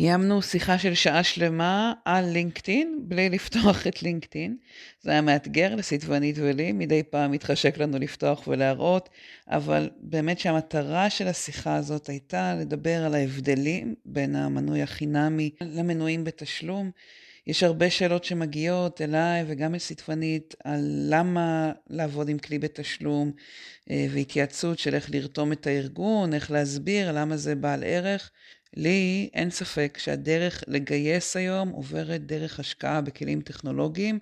קיימנו שיחה של שעה שלמה על לינקדאין, בלי לפתוח את לינקדאין. זה היה מאתגר לסטבנית ולי, מדי פעם התחשק לנו לפתוח ולהראות, אבל באמת שהמטרה של השיחה הזאת הייתה לדבר על ההבדלים בין המנוי החינמי למנויים בתשלום. יש הרבה שאלות שמגיעות אליי וגם אל סטפנית על למה לעבוד עם כלי בתשלום אה, והתייעצות של איך לרתום את הארגון, איך להסביר למה זה בעל ערך. לי אין ספק שהדרך לגייס היום עוברת דרך השקעה בכלים טכנולוגיים,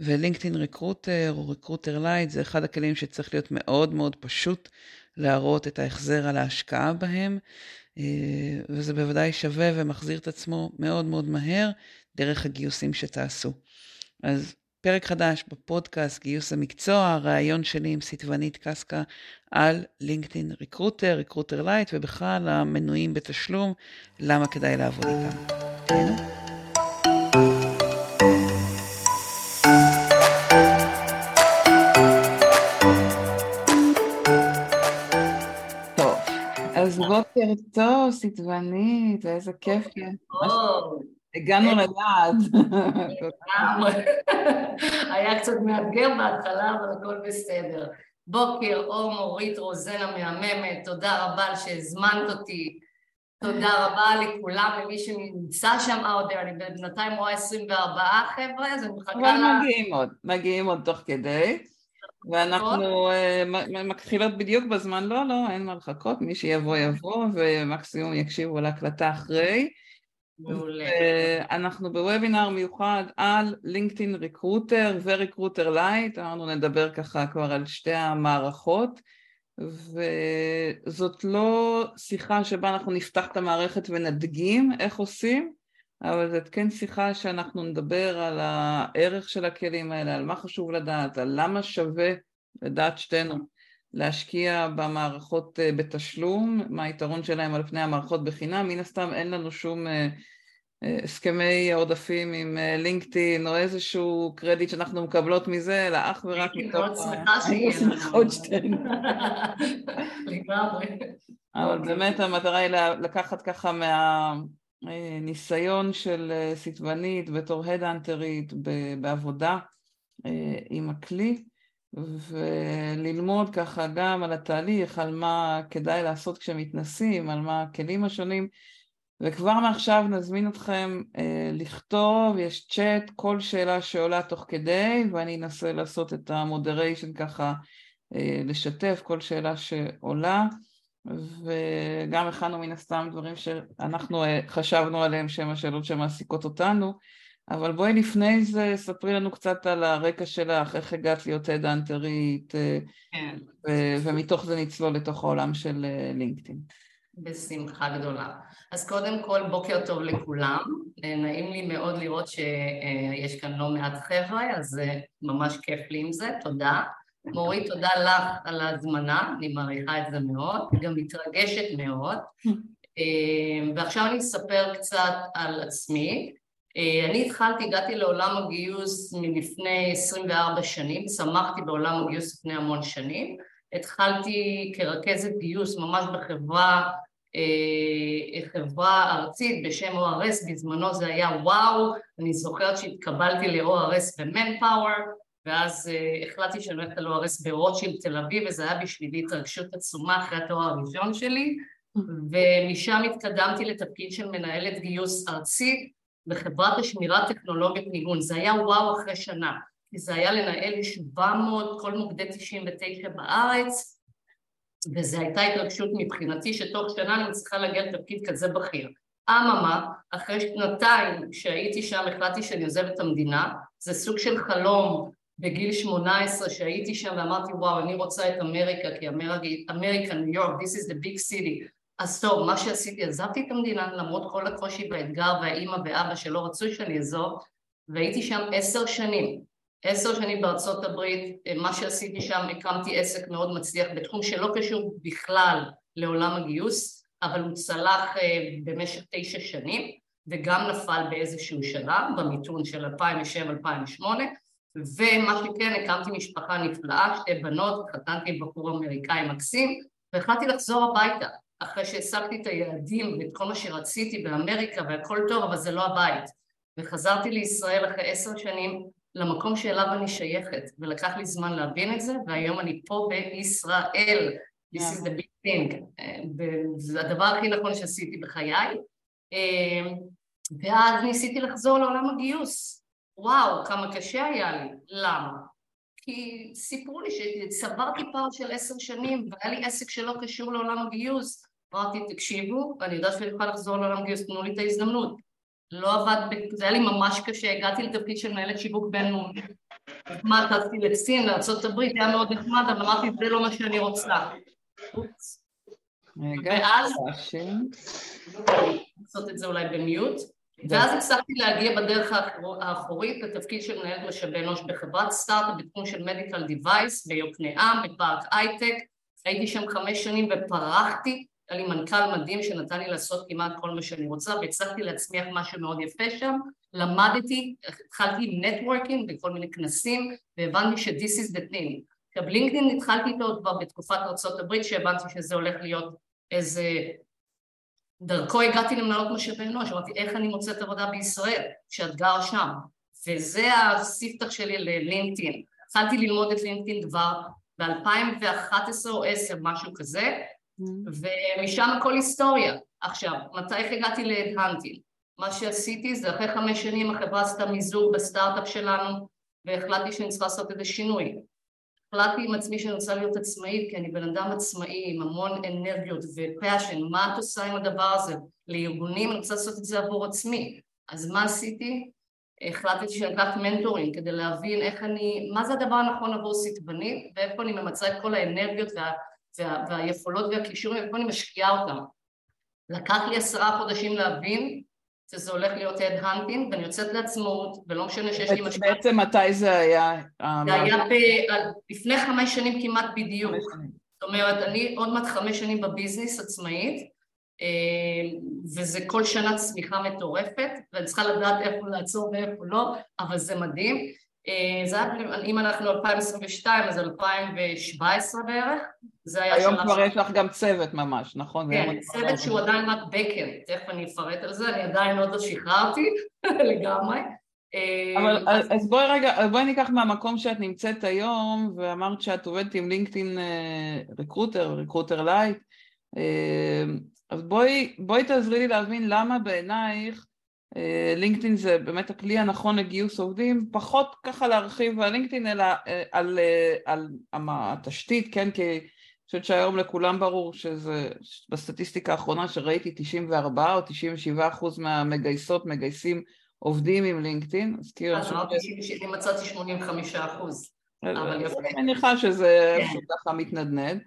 ו LinkedIn Recruiter או Recruiter Lite זה אחד הכלים שצריך להיות מאוד מאוד פשוט להראות את ההחזר על ההשקעה בהם, אה, וזה בוודאי שווה ומחזיר את עצמו מאוד מאוד מהר דרך הגיוסים שתעשו. אז פרק חדש בפודקאסט גיוס המקצוע, ראיון שלי עם סיתונית קסקה על LinkedIn Recruiter, Recruiter Lite, ובכלל המנויים בתשלום, למה כדאי לעבוד איתם. תהנו. טוב, אז בוקר טוב, סיתונית, ואיזה כיף. הגענו ליעד. היה קצת מאתגר בהתחלה, אבל הכל בסדר. בוקר, אור מורית רוזן המהממת, תודה רבה שהזמנת אותי. תודה רבה לכולם, למי שנמצא שם there, אני בינתיים רואה 24 חבר'ה, אז אני מחכה ל... אבל מגיעים עוד, מגיעים עוד תוך כדי. ואנחנו uh, מתחילות בדיוק בזמן, לא, לא, אין מה לחכות, מי שיבוא יבוא, ומקסימום יקשיבו להקלטה אחרי. מעולה. אנחנו בוובינר מיוחד על LinkedIn Recruiter ו Recruiter Lite, אמרנו נדבר ככה כבר על שתי המערכות, וזאת לא שיחה שבה אנחנו נפתח את המערכת ונדגים איך עושים, אבל זאת כן שיחה שאנחנו נדבר על הערך של הכלים האלה, על מה חשוב לדעת, על למה שווה לדעת שתינו להשקיע במערכות אה, בתשלום, מה היתרון שלהם על פני המערכות בחינם, מן הסתם אין לנו שום אה, אה, הסכמי עודפים עם לינקדאין או איזשהו קרדיט שאנחנו מקבלות מזה, אלא אך ורק מתוך... הייתי מאוד שמחה שיהיה לנו. לגמרי. אבל באמת המטרה היא לקחת ככה מהניסיון של סטבנית בתור הדאנטרית בעבודה עם הכלי וללמוד ככה גם על התהליך, על מה כדאי לעשות כשמתנסים, על מה הכלים השונים. וכבר מעכשיו נזמין אתכם אה, לכתוב, יש צ'אט, כל שאלה שעולה תוך כדי ואני אנסה לעשות את המודריישן ככה, אה, לשתף כל שאלה שעולה. וגם הכנו מן הסתם דברים שאנחנו אה, חשבנו עליהם שהם השאלות שמעסיקות אותנו אבל בואי לפני זה, ספרי לנו קצת על הרקע שלך, איך הגעת להיות הדאנטרית, אה, כן. ומתוך זה נצלול לתוך העולם של אה, לינקדאין. בשמחה גדולה. אז קודם כל, בוקר טוב לכולם. אה, נעים לי מאוד לראות שיש כאן לא מעט חבר'ה, אז ממש כיף לי עם זה, תודה. מורי, תודה לך על ההזמנה, אני מעריכה את זה מאוד, גם מתרגשת מאוד. ועכשיו אני אספר קצת על עצמי. אה, אני התחלתי, הגעתי לעולם הגיוס מלפני 24 שנים, צמחתי בעולם הגיוס לפני המון שנים, התחלתי כרכזת גיוס ממש בחברה, אה, חברה ארצית בשם ORS, בזמנו זה היה וואו, אני זוכרת שהתקבלתי ל-ORS במנפאוור ואז uh, החלטתי שאני הולכת ל-ORS ברוטשילד תל אביב וזה היה בשבילי התרגשות עצומה אחרי התואר הראשון שלי. ומשם התקדמתי לתפקיד של מנהלת גיוס ארצית בחברת השמירת טכנולוגיות ניגון, זה היה וואו אחרי שנה, כי זה היה לנהל 700 כל מוקדי 99 בארץ, וזו הייתה התרגשות מבחינתי שתוך שנה אני צריכה להגיע לתפקיד כזה בכיר. אממה, אחרי שנתיים שהייתי שם החלטתי שאני עוזבת את המדינה, זה סוג של חלום בגיל 18 שהייתי שם ואמרתי וואו אני רוצה את אמריקה כי אמריקה, ניו יורק, this is the big city אז טוב, מה שעשיתי, עזבתי את המדינה למרות כל הקושי והאתגר והאימא ואבא שלא רצו שאני אעזוב והייתי שם עשר שנים, עשר שנים בארצות הברית, מה שעשיתי שם, הקמתי עסק מאוד מצליח בתחום שלא קשור בכלל לעולם הגיוס, אבל הוא צלח אה, במשך תשע שנים וגם נפל באיזשהו שלב במיתון של 2007-2008 ומה שכן, הקמתי משפחה נפלאה, שתי בנות, חתנתי בחור אמריקאי מקסים והחלטתי לחזור הביתה אחרי שהשגתי את היעדים ואת כל מה שרציתי באמריקה והכל טוב, אבל זה לא הבית. וחזרתי לישראל אחרי עשר שנים למקום שאליו אני שייכת, ולקח לי זמן להבין את זה, והיום אני פה בישראל. This is the big thing. זה הדבר הכי נכון שעשיתי בחיי. ואז ניסיתי לחזור לעולם הגיוס. וואו, כמה קשה היה לי. למה? כי סיפרו לי שצברתי פער של עשר שנים והיה לי עסק שלא קשור לעולם הגיוס. אמרתי, תקשיבו, אני יודעת שאני יכולה לחזור לעולם הגיוס, תנו לי את ההזדמנות. לא עבד, זה היה לי ממש קשה, הגעתי לתפקיד של מנהלת שיווק בינלאומי. מה, טסתי לסין, לארה"ב, היה מאוד נחמד, אבל אמרתי, זה לא מה שאני רוצה. רגע, ואז... לעשות את זה אולי במיוט. ואז הצלחתי להגיע בדרך האחורית לתפקיד של מנהלת משאבי אנוש בחברת סטארט-אפ בתחום של מדיקל דיווייס ביוקנעם, בפארק הייטק, הייתי שם חמש שנים ופרחתי, היה לי מנכ"ל מדהים שנתן לי לעשות כמעט כל מה שאני רוצה והצלחתי להצמיח משהו מאוד יפה שם, למדתי, התחלתי עם נטוורקינג בכל מיני כנסים והבנתי ש-this is the thing. עכשיו לינקדאין התחלתי איתו כבר בתקופת ארה"ב שהבנתי שזה הולך להיות איזה דרכו. הגעתי למנהלות משאבי אנוש, אמרתי איך אני מוצאת עבודה בישראל כשאת גרה שם? וזה הספתח שלי ללינקדאין. התחלתי ללמוד את לינקדאין כבר ב-2011 או 10 משהו כזה ומשם הכל היסטוריה עכשיו מתי הגעתי ל headhunting מה שעשיתי זה אחרי חמש שנים החברה עשתה מיזוג בסטארט-אפ שלנו והחלטתי שאני צריכה לעשות איזה שינוי החלטתי עם עצמי שאני רוצה להיות עצמאית כי אני בן אדם עצמאי עם המון אנרגיות ו passion, מה את עושה עם הדבר הזה? לארגונים אני רוצה לעשות את זה עבור עצמי. אז מה עשיתי? החלטתי שאני אקח מנטורים כדי להבין איך אני, מה זה הדבר הנכון עבור סיתונית ואיפה אני ממצה את כל האנרגיות וה, וה, והיכולות והכישורים ואיפה אני משקיעה אותם. לקח לי עשרה חודשים להבין שזה הולך להיות headhunting, ואני יוצאת לעצמאות, ולא משנה שיש לי משמעות. בעצם מתי זה היה? זה היה ב... לפני חמש שנים כמעט בדיוק. זאת אומרת, אני עוד מעט חמש שנים ב business עצמאית, אה, וזה כל שנה צמיחה מטורפת, ואני צריכה לדעת איפה לעצור ואיפה לא, אבל זה מדהים. אה, זה היה, אם אנחנו 2022 אז 2017 בערך, זה היה היום כבר יש לך גם צוות ממש, נכון? כן, צוות שהוא עדיין רק בקר, תכף אני אפרט על זה, אני עדיין עוד לא שחררתי לגמרי. אה, אבל אז בואי רגע, בואי ניקח מהמקום שאת נמצאת היום, ואמרת שאת עובדת עם לינקדאין Recruiter, Recruiter Lite, אז בואי, בואי תעזרי לי להבין למה בעינייך לינקדאין זה באמת הכלי הנכון לגיוס עובדים, פחות ככה להרחיב על לינקדאין אלא אה, על, אה, על, על התשתית, כן, כי אני חושבת שהיום לכולם ברור שזה, בסטטיסטיקה האחרונה שראיתי 94 או 97 אחוז מהמגייסות מגייסים עובדים עם לינקדאין, אז כאילו... אז אמרתי שאני מצאתי 85 אחוז. אני מניחה שזה כן. ככה מתנדנד.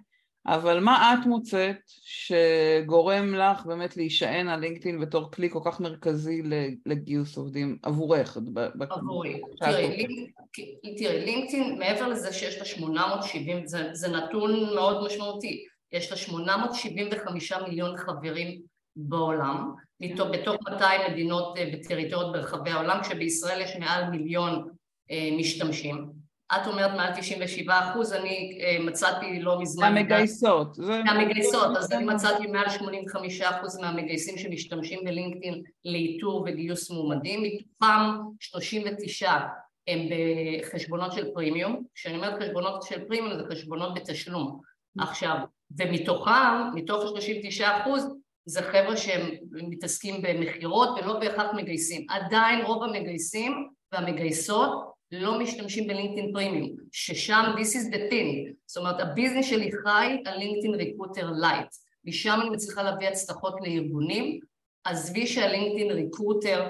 אבל מה את מוצאת שגורם לך באמת להישען על לינקדאין בתור כלי כל כך מרכזי לגיוס עובדים עבורך? עבורי. תראי, לינקדאין, מעבר לזה שיש לה 870, זה, זה נתון מאוד משמעותי, יש לה 875 מיליון חברים בעולם, מתוך, בתוך 200 מדינות אה, וטריטוריות ברחבי העולם, כשבישראל יש מעל מיליון אה, משתמשים. את אומרת מעל 97 אחוז, אני אה, מצאתי לא מזמן... מהמגייסות. מהמגייסות, אז אני מצאתי מעל 85 אחוז מהמגייסים שמשתמשים בלינקדאין לאיתור וגיוס מועמדים, מתוכם 39 הם בחשבונות של פרימיום, כשאני אומרת חשבונות של פרימיום זה חשבונות בתשלום. עכשיו, ומתוכם, מתוך 39 אחוז, זה חבר'ה שהם מתעסקים במכירות ולא בהכרח מגייסים. עדיין רוב המגייסים והמגייסות לא משתמשים בלינקדאין פרימיום, ששם this is the thing, זאת אומרת הביזנס שלי חי על לינקדאין Recruiter Lite, משם אני מצליחה להביא הצלחות לארגונים, עזבי שהלינקדאין Recruiter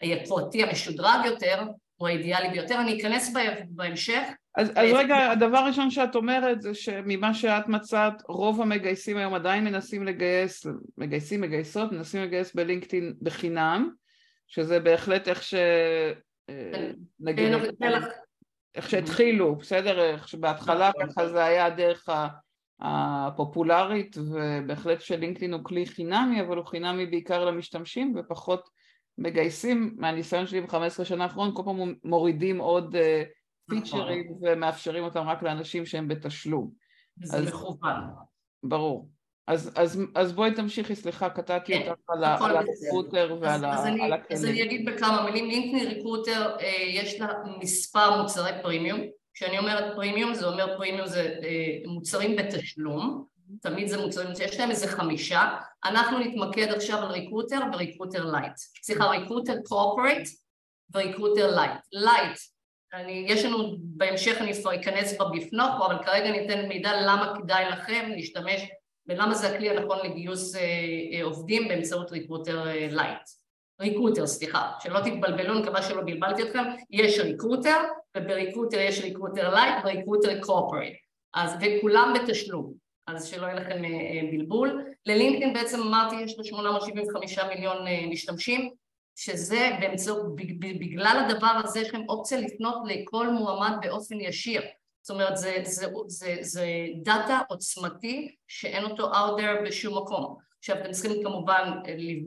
היפרתי המשודרג יותר הוא האידיאלי ביותר, אני אכנס בהמשך. אז, אז רגע, הדבר הראשון שאת אומרת זה שממה שאת מצאת, רוב המגייסים היום עדיין מנסים לגייס, מגייסים, מגייסות, מנסים לגייס בלינקדאין בחינם, שזה בהחלט איך ש... אה, נגיד, איך שהתחילו, בסדר? איך שבהתחלה נכון. ככה זה היה הדרך הפופולרית, ובהחלט שלינקדאין הוא כלי חינמי, אבל הוא חינמי בעיקר למשתמשים ופחות מגייסים, מהניסיון שלי ב-15 שנה האחרון, כל פעם מורידים עוד פיצ'רים אה, נכון. ומאפשרים אותם רק לאנשים שהם בתשלום. זה מכוון. ברור. אז, אז, אז בואי תמשיכי, סליחה, קטעתי כן, אותך על, על הריקרוטר ועל אז, על הכלים. אז אני אגיד בכמה מילים, לינקדאין ריקרוטר אה, יש לה מספר מוצרי פרימיום, כשאני אומרת פרימיום זה אומר פרימיום זה אה, מוצרים בתשלום, תמיד זה מוצרים, יש להם איזה חמישה, אנחנו נתמקד עכשיו על Recruiter ו Recruiter Lite, סליחה Recruiter Corporate ו Recruiter Lite, Lite, יש לנו בהמשך אני כבר אכנס בה בפנוך אבל כרגע ניתן מידע למה כדאי לכם להשתמש ולמה זה הכלי הנכון לגיוס אה, אה, עובדים באמצעות Recruiter Lite. Recruiter, סליחה, שלא תתבלבלו, אני מקווה שלא בלבלתי אתכם, יש Recruiter, וב Recruiter יש Recruiter Lite ו Recruiter Corporate, אז וכולם בתשלום, אז שלא יהיה לכם אה, בלבול. ללינקדאין בעצם אמרתי יש לו 875 מיליון משתמשים, שזה באמצעות, בגלל הדבר הזה יש לכם אופציה לפנות לכל מועמד באופן ישיר זאת אומרת זה, זה, זה, זה דאטה עוצמתי שאין אותו out there בשום מקום. עכשיו אתם צריכים כמובן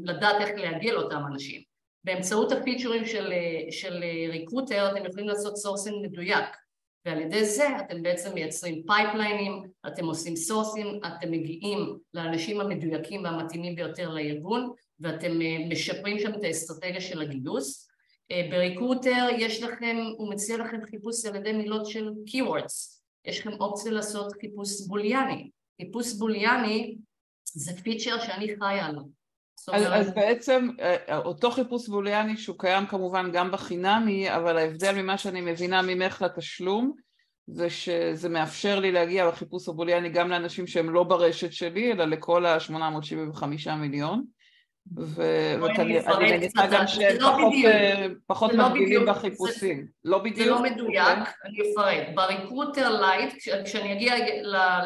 לדעת איך להגיע לאותם אנשים. באמצעות הפיצ'רים של, של Recruiter אתם יכולים לעשות sourcing מדויק ועל ידי זה אתם בעצם מייצרים פייפליינים, אתם עושים סורסים, אתם מגיעים לאנשים המדויקים והמתאימים ביותר לארגון ואתם משפרים שם את האסטרטגיה של הגיוס אה, ב Recruiter יש לכם, הוא מציע לכם חיפוש על ידי מילות של keywords, יש לכם אופציה לעשות חיפוש בוליאני, חיפוש בוליאני זה פיצ'ר שאני חיה עליו. אז, אז בעצם אה, אותו חיפוש בוליאני שהוא קיים כמובן גם בחינמי, אבל ההבדל ממה שאני מבינה ממך לתשלום זה שזה מאפשר לי להגיע בחיפוש הבוליאני גם לאנשים שהם לא ברשת שלי, אלא לכל ה-875 מיליון. ואני מניחה גם שהם לא פחות לא מגבילים בחיפושים, לא בדיוק. זה לא מדויק, אני אפרט. ב Recruiter Lite, כשאני אגיע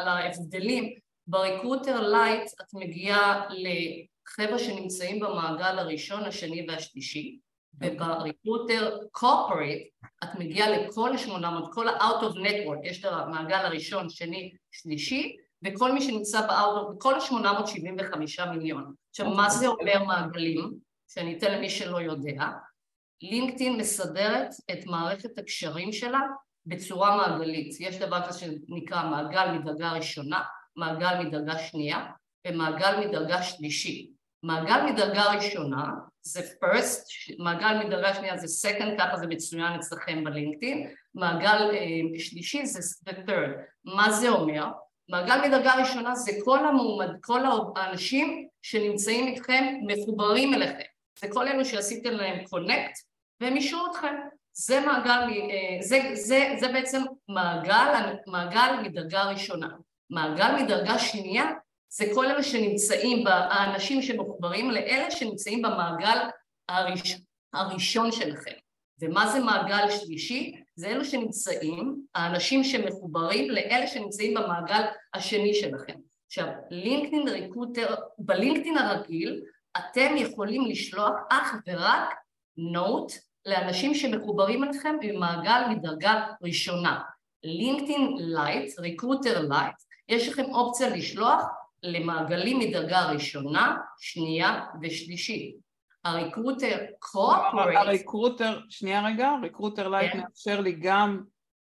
להבדלים, ב Recruiter Lite את מגיעה לחבר'ה שנמצאים במעגל הראשון, השני והשלישי, וב Recruiter Corporate את מגיעה לכל 800, כל ה-out of network, יש את המעגל הראשון, שני, שלישי, וכל מי שנמצא ב out of, בכל ה-875 מיליון. עכשיו, מה זה אומר מעגלים? שאני אתן למי שלא יודע. לינקדאין מסדרת את מערכת הקשרים שלה בצורה מעגלית. יש דבר כזה שנקרא מעגל מדרגה ראשונה, מעגל מדרגה שנייה ומעגל מדרגה שלישית. מעגל מדרגה ראשונה זה first, מעגל מדרגה שנייה זה second, ככה זה מצוין אצלכם בלינקדאין, מעגל אה, שלישי זה the third. מה זה אומר? מעגל מדרגה ראשונה זה כל המועמד, כל האנשים שנמצאים איתכם מחוברים אליכם. זה כל אלו שעשיתם להם קונקט והם אישרו אתכם. זה מעגל, אה, זה, זה, זה בעצם מעגל, מעגל מדרגה ראשונה. מעגל מדרגה שנייה זה כל אלה שנמצאים, האנשים שמחוברים לאלה שנמצאים במעגל הראש, הראשון שלכם. ומה זה מעגל שלישי? זה אלו שנמצאים, האנשים שמחוברים לאלה שנמצאים במעגל השני שלכם. עכשיו, לינקדאין ריקרוטר, בלינקדאין הרגיל אתם יכולים לשלוח אך ורק note לאנשים שמחוברים אליכם במעגל מדרגה ראשונה. לינקדאין Lite, Recruiter Lite, יש לכם אופציה לשלוח למעגלים מדרגה ראשונה, שנייה ושלישית. ה Recruiter Corporate... ה Recruiter, שנייה רגע, ה Recruiter Lite כן. מאפשר לי גם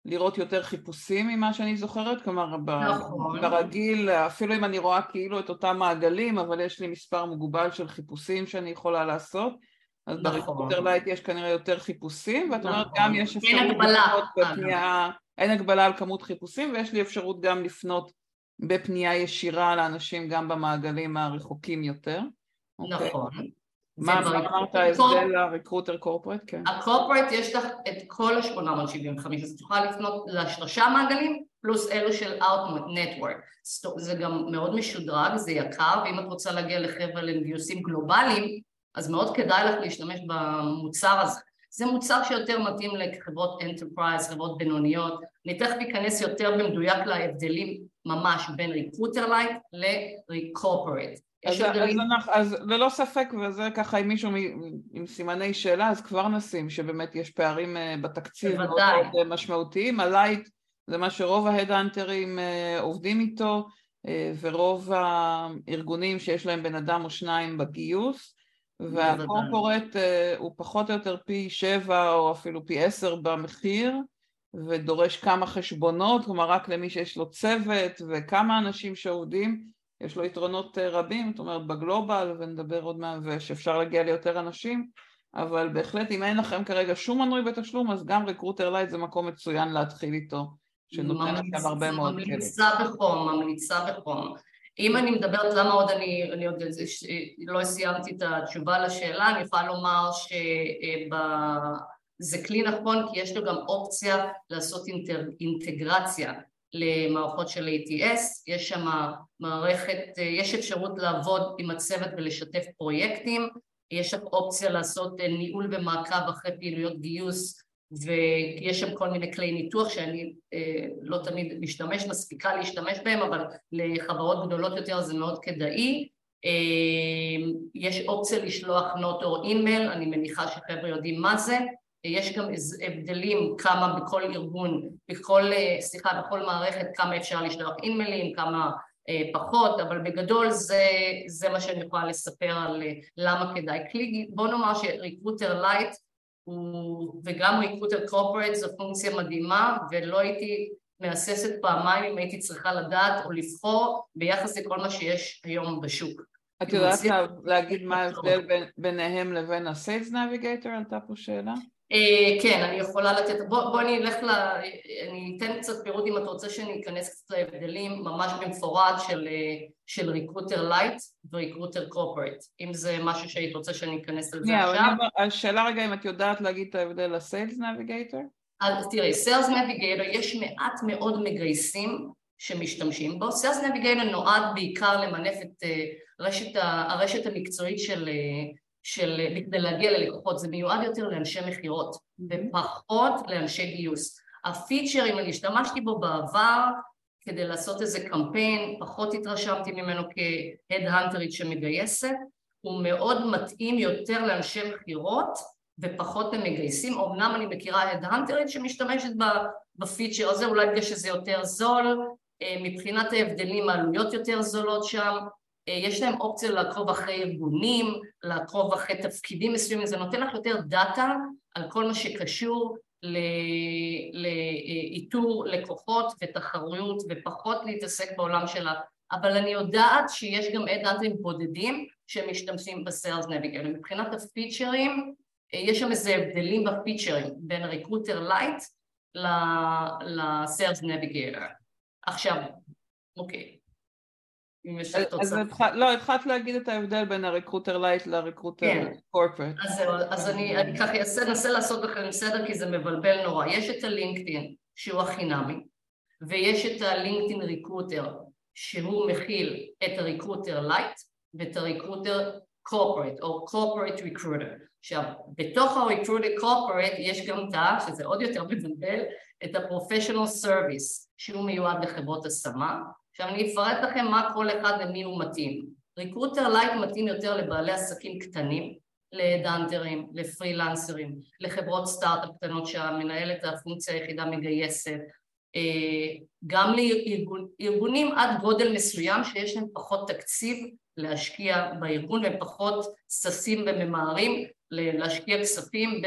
לראות יותר חיפושים ממה שאני זוכרת, כלומר נכון. ברגיל, אפילו אם אני רואה כאילו את אותם מעגלים, אבל יש לי מספר מוגבל של חיפושים שאני יכולה לעשות, אז נכון. ב Recruiter Lite יש כנראה יותר חיפושים, ואת אומרת נכון. גם יש אפשרות... בפנייה, אין הגבלה על כמות חיפושים, ויש לי אפשרות גם לפנות בפנייה ישירה לאנשים גם במעגלים הרחוקים יותר. אוקיי. נכון. Okay. מה אמרת ההבדל ל Recruiter Corporate? כן. ה Corporate יש לך את כל ה-875, אז את יכולה לפנות לשלושה מעגלים פלוס אלו של Out of Network. זה גם מאוד משודרג, זה יקר, ואם את רוצה להגיע לחבר'ה לגיוסים גלובליים, אז מאוד כדאי לך להשתמש במוצר הזה. זה מוצר שיותר מתאים לחברות enterprise, חברות בינוניות. אני תכף אכנס יותר במדויק להבדלים ממש בין Recruiter Lite ל Recruiter Corporate. אז, אז, אנחנו, אז ללא ספק, וזה ככה עם מישהו עם סימני שאלה, אז כבר נשים שבאמת יש פערים אה, בתקציב מאוד מאוד אה, משמעותיים. ה Lite זה מה שרוב ההדהאנטרים אה, עובדים איתו, ורוב הארגונים שיש להם בן אדם או שניים בגיוס, וה Corporate הוא פחות או יותר פי שבע או אפילו פי עשר במחיר, ודורש כמה חשבונות, כלומר רק למי שיש לו צוות וכמה אנשים שעובדים, יש לו יתרונות רבים, זאת אומרת בגלובל, ונדבר עוד מעט, ושאפשר להגיע ליותר אנשים, אבל בהחלט אם אין לכם כרגע שום מנוי בתשלום, אז גם Recruiter Lite זה מקום מצוין להתחיל איתו, שנותן לכם הרבה מאוד כלים. ממליצה בחום, ממליצה בחום. אם אני מדברת למה עוד אני, אני עוד לא סיימתי את התשובה לשאלה, אני יכולה לומר שזה כלי נכון כי יש לו גם אופציה לעשות אינטר, אינטגרציה למערכות של ATS, יש שם מערכת, יש אפשרות לעבוד עם הצוות ולשתף פרויקטים, יש שם אופציה לעשות ניהול ומעקב אחרי פעילויות גיוס ויש שם כל מיני כלי ניתוח שאני אה, לא תמיד משתמש, מספיקה להשתמש בהם, אבל לחברות גדולות יותר זה מאוד כדאי. אה, יש אופציה לשלוח נוט או אימייל, אני מניחה שחבר'ה יודעים מה זה. יש גם הבדלים כמה בכל ארגון, בכל, אה, סליחה, בכל מערכת כמה אפשר לשלוח אימיילים, כמה אה, פחות, אבל בגדול זה, זה מה שאני יכולה לספר על אה, למה כדאי. כלי, בוא נאמר ש Recruiter Lite וגם Recruiter Corporate זו פונקציה מדהימה ולא הייתי מהססת פעמיים אם הייתי צריכה לדעת או לבחור ביחס לכל מה שיש היום בשוק. את יודעת להגיד מה ההבדל ביניהם לבין ה-Sales Navigator? עלתה פה שאלה? אה, כן, אני יכולה לתת, בוא אני אלך ל... אני אתן קצת פירוט אם אתה רוצה שאני אכנס קצת להבדלים ממש במפורט של, אה, של Recruiter Lite ו Recruiter Corporate אם זה משהו שהיית רוצה שאני אכנס לזה yeah, עכשיו. השאלה רגע אם את יודעת להגיד את ההבדל ל Sales Navigator? אז תראי, Sales Navigator יש מעט מאוד מגייסים שמשתמשים בו, Sales Navigator נועד בעיקר למנף את אה, רשת, הרשת המקצועית של של, כדי להגיע ללקוחות, זה מיועד יותר לאנשי מכירות ופחות לאנשי גיוס. הפיצ'רים, אני השתמשתי בו בעבר כדי לעשות איזה קמפיין, פחות התרשמתי ממנו כהד-הנטרית שמגייסת, הוא מאוד מתאים יותר לאנשי מכירות ופחות למגייסים, אמנם אני מכירה הד-הנטרית שמשתמשת בפיצ'ר הזה, אולי בגלל שזה יותר זול, אה, מבחינת ההבדלים העלויות יותר זולות שם, יש להם אופציה לעקוב אחרי ארגונים, לעקוב אחרי תפקידים מסוימים, זה נותן לך יותר דאטה על כל מה שקשור לאיתור לקוחות ותחרויות ופחות להתעסק בעולם שלה, אבל אני יודעת שיש גם האדהנטרים בודדים שמשתמשים ב Sales Navigator. מבחינת הפיצ'רים, אה, יש שם איזה הבדלים בפיצ'רים בין recruiter lite ל Sales Navigator. עכשיו, אוקיי, תוצאה. אז התח... לא, התחלת להגיד את ההבדל בין ה recruiter lite ל recruiter corporate. אז אני, ככה אנסה לעשות לכם סדר כי זה מבלבל נורא. יש את הלינקדאין שהוא החינמי, ויש את הלינקדאין recruiter שהוא מכיל את ה recruiter lite ואת ה recruiter corporate או corporate recruiter. עכשיו, בתוך ה recruiter corporate יש גם תא, שזה עוד יותר מבלבל, את ה professional service שהוא מיועד לחברות השמה עכשיו אני אפרט לכם מה כל אחד למי הוא מתאים. recruiter lite מתאים יותר לבעלי עסקים קטנים, להאדהנטרים, לפרילנסרים, לחברות סטארט-אפ קטנות שהמנהלת הפונקציה היחידה מגייסת, אה, גם לארגונים עד גודל מסוים שיש להם פחות תקציב להשקיע בארגון והם פחות ששים וממהרים להשקיע כספים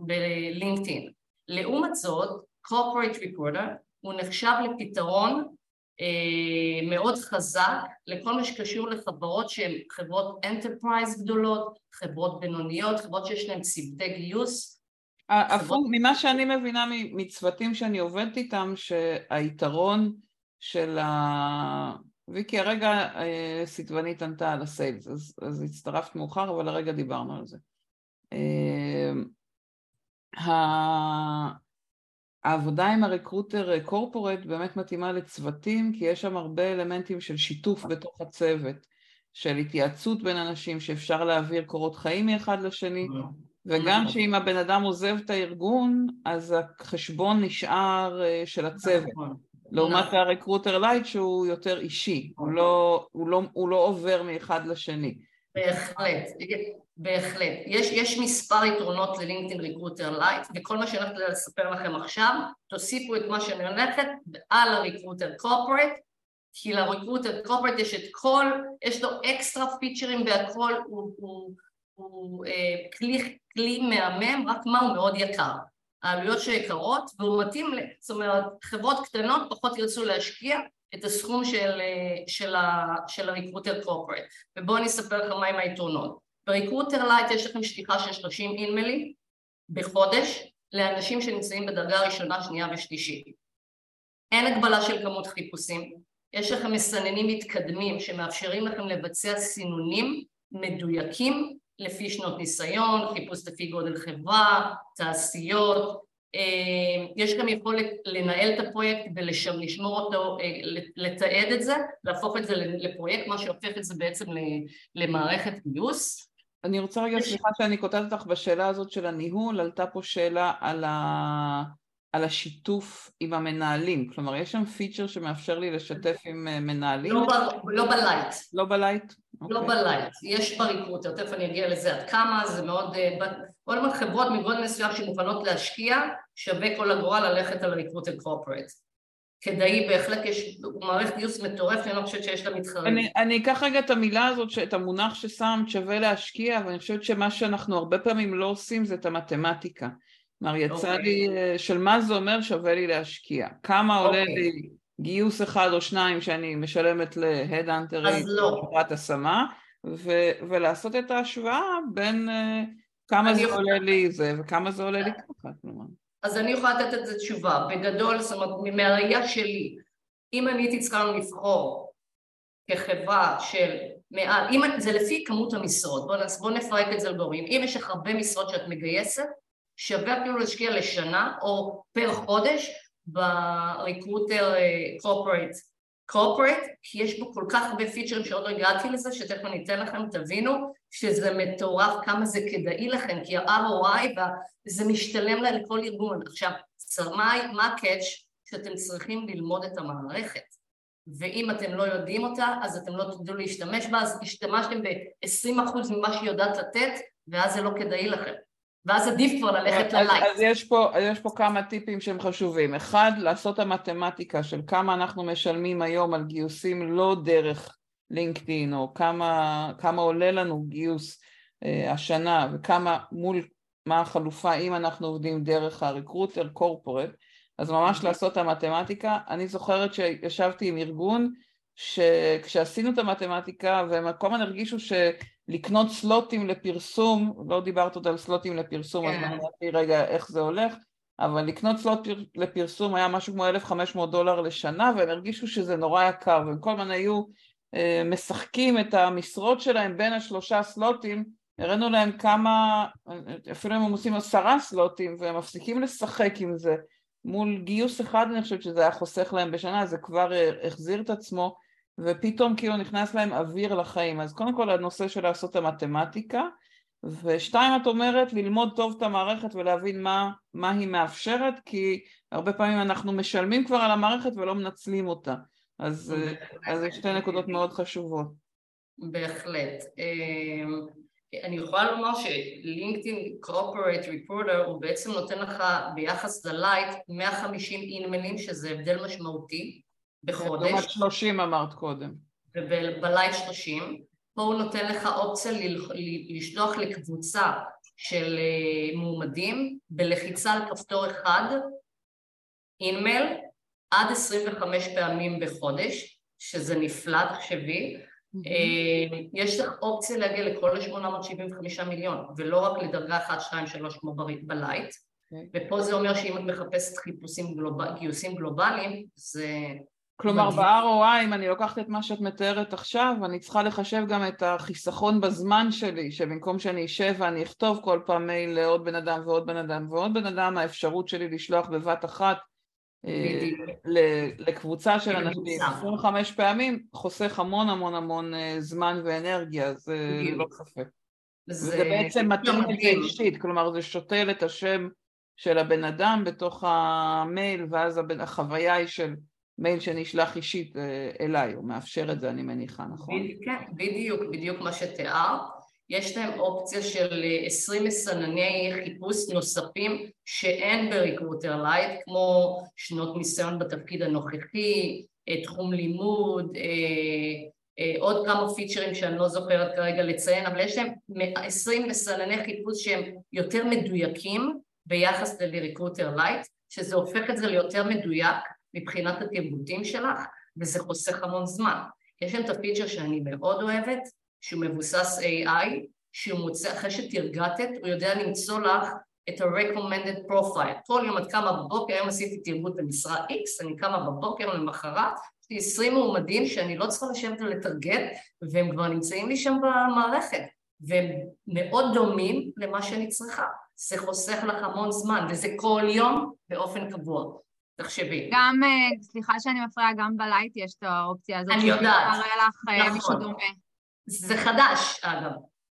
בלינקדאין. לעומת זאת, corporate recruiter הוא נחשב לפתרון מאוד חזק לכל מה שקשור לחברות שהן חברות enterprise גדולות, חברות בינוניות, חברות שיש להן צוותי גיוס. חברות... ממה שאני מבינה מצוותים שאני עובדת איתם, שהיתרון של ה... ויקי, הרגע אה, סיטבנית ענתה על ה Sales, אז, אז הצטרפת מאוחר, אבל הרגע דיברנו על זה. אה, העבודה עם ה recruiter corporate באמת מתאימה לצוותים כי יש שם הרבה אלמנטים של שיתוף בתוך הצוות, של התייעצות בין אנשים שאפשר להעביר קורות חיים מאחד לשני וגם שאם הבן אדם עוזב את הארגון אז החשבון נשאר אה, של הצוות נכון. לעומת נכון. ה recruiter lite שהוא יותר אישי, הוא לא, הוא, לא, הוא לא עובר מאחד לשני. בהחלט. בהחלט. יש, יש מספר יתרונות ללינקדאין recruiter lite, וכל מה שאני הולכת לספר לכם עכשיו, תוסיפו את מה שאני הולכת על ה recruiter corporate, כי ל recruiter corporate יש את כל, יש לו אקסטרה פיצ'רים והכל, הוא, הוא, הוא אה, כלי, כלי מהמם, רק מה הוא מאוד יקר. העלויות שיקרות, והוא מתאים, זאת אומרת, חברות קטנות פחות ירצו להשקיע, את הסכום של, של, של ה recruiter corporate ובואו אני אספר לכם מהם היתרונות. ב recruiter lite יש לכם שליחה של 30 אינמיילים בחודש לאנשים שנמצאים בדרגה ראשונה, שנייה ושלישית. אין הגבלה של כמות חיפושים. יש לכם מסננים מתקדמים שמאפשרים לכם לבצע סינונים מדויקים לפי שנות ניסיון, חיפוש לפי גודל חברה, תעשיות, אה, יש גם יכולת לנהל את הפרויקט ולשמור אותו, אה, לתעד את זה, להפוך את זה לפרויקט, מה שהופך את זה בעצם למערכת גיוס. אני רוצה רגע, סליחה שאני קוטעת אותך בשאלה הזאת של הניהול, עלתה פה שאלה על ה... על השיתוף עם המנהלים, כלומר יש שם פיצ'ר שמאפשר לי לשתף עם אה, מנהלים? לא, ב, לא בלייט. לא בלייט? לא okay. אוקיי. ב lite, יש ב recruiter, תכף אני אגיע לזה עד כמה, זה מאוד, כל הזמן חברות מגודל מסוים שמוכנות להשקיע, שווה כל הגורל ללכת על recruiter corporate. כדאי בהחלט, יש מערכת גיוס מטורפת, אני לא חושבת שיש לה מתחרים. אני, אני אקח רגע את המילה הזאת, את המונח ששמת, שווה להשקיע, ואני חושבת שמה שאנחנו הרבה פעמים לא עושים זה את המתמטיקה. כלומר, יצא okay. אוקיי. לי, אה, של מה זה אומר שווה לי להשקיע. כמה okay. עולה אוקיי. לי גיוס אחד או שניים שאני משלמת להדאנטרים, לא. חברת השמה, ו- ולעשות את ההשוואה בין uh, כמה זה. עולה לי זה וכמה זה עולה לי ככה, כלומר. אז אני יכולה לתת את זה תשובה. בגדול, זאת אומרת, מהראייה שלי, אם אני הייתי צריכה לבחור כחברה של מעל, אם זה לפי כמות המשרות, בואו בוא נפרק את זה על גורמים, אם יש לך הרבה משרות שאת מגייסת, שווה אפילו להשקיע לשנה או פר חודש בריקרוטר קורפרט קורפרט, כי יש בו כל כך הרבה פיצ'רים שעוד לא הגעתי לזה, שתכף אני אתן לכם, תבינו שזה מטורף כמה זה כדאי לכם, כי ה-ROI זה משתלם לה לכל ארגון. עכשיו, מה הקאץ' שאתם צריכים ללמוד את המערכת, ואם אתם לא יודעים אותה, אז אתם לא תדעו להשתמש בה, אז השתמשתם ב-20% ממה שהיא יודעת לתת, ואז זה לא כדאי לכם. ואז עדיף כבר ללכת ללייט. אז יש פה, יש פה כמה טיפים שהם חשובים. אחד, לעשות המתמטיקה של כמה אנחנו משלמים היום על גיוסים לא דרך לינקדאין, או כמה, כמה עולה לנו גיוס אה, השנה, וכמה מול, מה החלופה אם אנחנו עובדים דרך הריקרוטר קורפורט, אז ממש. לעשות את המתמטיקה. אני זוכרת שישבתי עם ארגון, שכשעשינו את המתמטיקה והם כל הזמן הרגישו שלקנות סלוטים לפרסום, לא דיברת עוד על סלוטים לפרסום, כן. אז אני אמרתי רגע איך זה הולך, אבל לקנות סלוט לפרסום היה משהו כמו 1,500 דולר לשנה והם הרגישו שזה נורא יקר והם כל הזמן היו אה, משחקים את המשרות שלהם בין השלושה סלוטים, הראינו להם כמה, אפילו אם הם עושים עשרה סלוטים והם מפסיקים לשחק עם זה. מול גיוס אחד אני חושבת שזה היה חוסך להם בשנה, זה כבר אה, החזיר את עצמו ופתאום כאילו נכנס להם אוויר לחיים. אז קודם כל הנושא של לעשות את המתמטיקה, ושתיים את אומרת ללמוד טוב את המערכת ולהבין מה, מה היא מאפשרת, כי הרבה פעמים אנחנו משלמים כבר על המערכת ולא מנצלים אותה. אז, אז יש שתי נקודות מאוד חשובות. בהחלט. אמ, אני יכולה לומר שלינקדאין corporate recruiter הוא בעצם נותן לך ביחס ל lite 150 אינמיילים שזה הבדל משמעותי בחודש. לעומת 30 אמרת קודם. וב lite 30. פה הוא נותן לך אופציה לשלוח לקבוצה של אה, מועמדים בלחיצה על כפתור אחד, אינמייל, עד 25 פעמים בחודש, שזה נפלא, תחשבי. Mm-hmm. יש לך אופציה להגיע לכל ה-875 מיליון, ולא רק לדרגה 1, 2, 3 כמו בלייט. Okay. אוקיי. ופה זה אומר שאם את מחפשת חיפושים גלוב... גיוסים גלובליים, זה כלומר ב-ROI, אם אני לוקחת את מה שאת מתארת עכשיו, אני צריכה לחשב גם את החיסכון בזמן שלי, שבמקום שאני אשב ואני אכתוב כל פעם מייל לעוד בן אדם ועוד בן אדם ועוד בן אדם, האפשרות שלי לשלוח בבת אחת אה, לקבוצה של אנשים 25 פעמים, חוסך המון המון המון אה, זמן ואנרגיה, ללא ספק. זה בעצם מתאים זה אישית, כלומר זה שותל את השם של הבן אדם בתוך המייל, ואז החוויה היא של מייל שנשלח אישית אה, אליי, הוא מאפשר את זה אני מניחה, נכון? כן, בדיוק, בדיוק מה שתיארת. יש להם אופציה של 20 אה, מסנני חיפוש נוספים שאין ב recruiter lite, כמו שנות ניסיון בתפקיד הנוכחי, אה, תחום לימוד, עוד כמה פיצ'רים שאני לא זוכרת כרגע לציין, אבל יש להם 20 מסנני חיפוש שהם יותר מדויקים ביחס ל recruiter lite, שזה הופך את זה ליותר מדויק מבחינת הטרגוטים שלך, וזה חוסך המון זמן. יש שם את הפיצ'ר שאני מאוד אוהבת, שהוא מבוסס AI, שהוא מוצא, אחרי שטרגטת, הוא יודע למצוא לך את ה recommended profile. כל יום את קמה בבוקר, היום עשיתי טרגוט במשרה X, אני קמה בבוקר למחרת, יש לי 20 מועמדים שאני לא צריכה לשבת ולטרגט, והם כבר נמצאים לי שם במערכת, והם מאוד דומים למה שאני צריכה. זה חוסך לך המון זמן, וזה כל יום באופן קבוע. תחשבי. גם, אה, סליחה שאני מפריעה, גם בלייט יש את האופציה הזאת. אני יודעת. שמראה לך אה, נכון. מישהו דומה. זה חדש, אגב.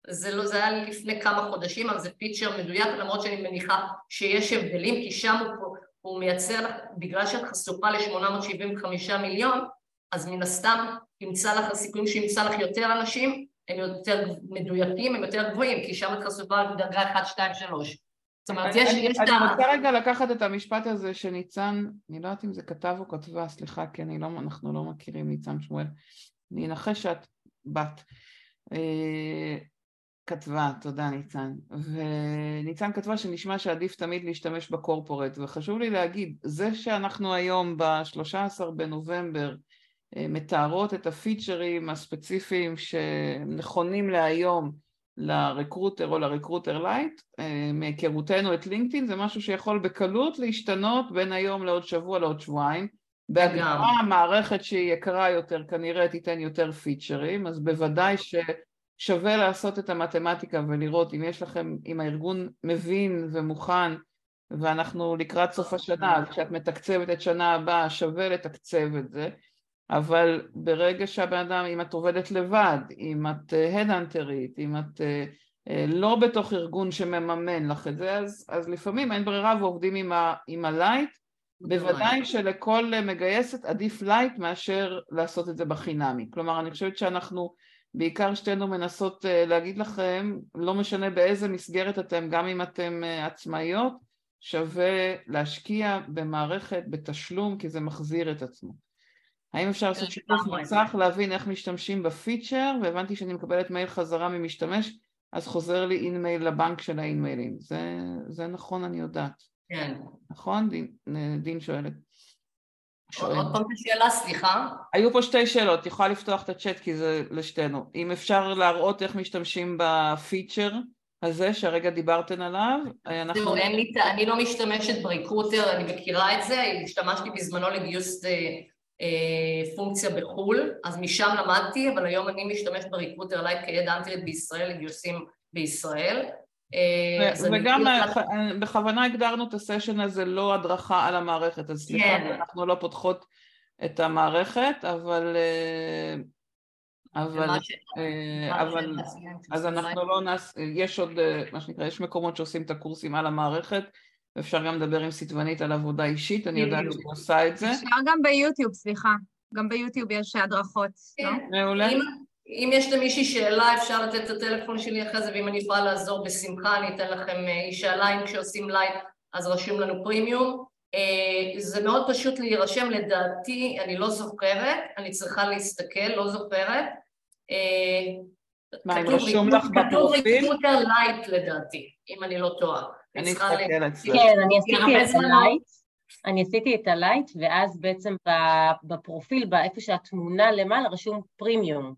זה לא, זה היה לפני כמה חודשים, אבל זה פיצ'ר מדויק, למרות שאני מניחה שיש הבדלים, כי שם הוא, הוא מייצר בגלל שאת חשופה ל-875 מיליון, אז מן הסתם ימצא לך, הסיכויים שימצא לך יותר אנשים, הם יותר מדויקים, הם יותר גבוהים, כי שם את חשופה לדרגה 1, 2, 3. זאת אומרת, יש, אני, יש אני ה... רוצה רגע לקחת את המשפט הזה שניצן, אני לא יודעת אם זה כתב או כתבה, סליחה, כי אני לא, אנחנו לא מכירים ניצן שמואל. אני אנחש שאת בת. אה, כתבה, תודה ניצן. וניצן כתבה שנשמע שעדיף תמיד להשתמש בקורפורט, וחשוב לי להגיד, זה שאנחנו היום ב-13 בנובמבר אה, מתארות את הפיצ'רים הספציפיים שנכונים להיום ל recruiter או ל recruiter lite, אה, מהיכרותנו את לינקדאין, זה משהו שיכול בקלות להשתנות בין היום לעוד שבוע לעוד שבועיים. בהגדרה המערכת שהיא יקרה יותר כנראה תיתן יותר פיצ'רים, אז בוודאי ששווה לעשות את המתמטיקה ולראות אם יש לכם, אם הארגון מבין ומוכן ואנחנו לקראת סוף השנה, אז כשאת מתקצבת את שנה הבאה שווה לתקצב את זה, אבל ברגע שהבן אדם, אם את עובדת לבד, אם את האדהנטרית, אם את אה, לא בתוך ארגון שמממן לך את זה, אז, אז לפעמים אין ברירה ועובדים עם, ה, עם ה lite, בוודאי שלכל מגייסת עדיף lite מאשר לעשות את זה בחינמי. כלומר, אני חושבת שאנחנו בעיקר שתינו מנסות להגיד לכם, לא משנה באיזה מסגרת אתם, גם אם אתם עצמאיות, שווה להשקיע במערכת בתשלום כי זה מחזיר את עצמו. האם אפשר לעשות שיתוף מסך, להבין איך משתמשים בפיצ'ר, והבנתי שאני מקבלת מייל חזרה ממשתמש, אז חוזר לי InMail לבנק של האינמיילים. זה, זה נכון, אני יודעת. כן. נכון? דין, דין שואלת. עוד פעם את השאלה, סליחה. היו פה שתי שאלות, יכולה לפתוח את הצ'אט כי זה לשתינו. אם אפשר להראות איך משתמשים בפיצ'ר הזה שהרגע דיברתן עליו, אנחנו... זהו, אין לי, אני לא משתמשת ב Recruiter, אני מכירה את זה, השתמשתי בזמנו לגיוס אה, פונקציה בחו"ל, אז משם למדתי, אבל היום אני משתמשת ב Recruiter Lite כ head hunter ית בישראל לגיוסים בישראל. אה, וגם בכוונה הגדרנו את הסשן הזה לא הדרכה על המערכת, אז סליחה, כן. אנחנו לא פותחות את המערכת, אבל... אה, אבל, אבל, אז אנחנו לא נעשה, יש עוד, מה שנקרא, יש מקומות שעושים את הקורסים על המערכת, ואפשר גם לדבר עם סיטבנית על עבודה אישית, אני יודעת שהיא עושה את זה. אפשר גם ביוטיוב, סליחה. גם ביוטיוב יש הדרכות, לא? מעולה. אם יש למישהי שאלה, אפשר לתת את הטלפון שלי אחרי זה, ואם אני יכולה לעזור בשמחה, אני אתן לכם, היא שאלה אם כשעושים Lite אז רשום לנו פרימיום. זה מאוד פשוט להירשם, לדעתי, אני לא זוכרת, אני צריכה להסתכל, לא זוכרת. מה, אם רשום לך בפרופיל? כתוב Recruiter Lite לדעתי, אם אני לא טועה. אני אסתכל אצלך. כן, אני עשיתי את ה Lite. אני עשיתי את ה Lite, ואז בעצם בפרופיל, באיפה שהתמונה למעלה, רשום פרימיום.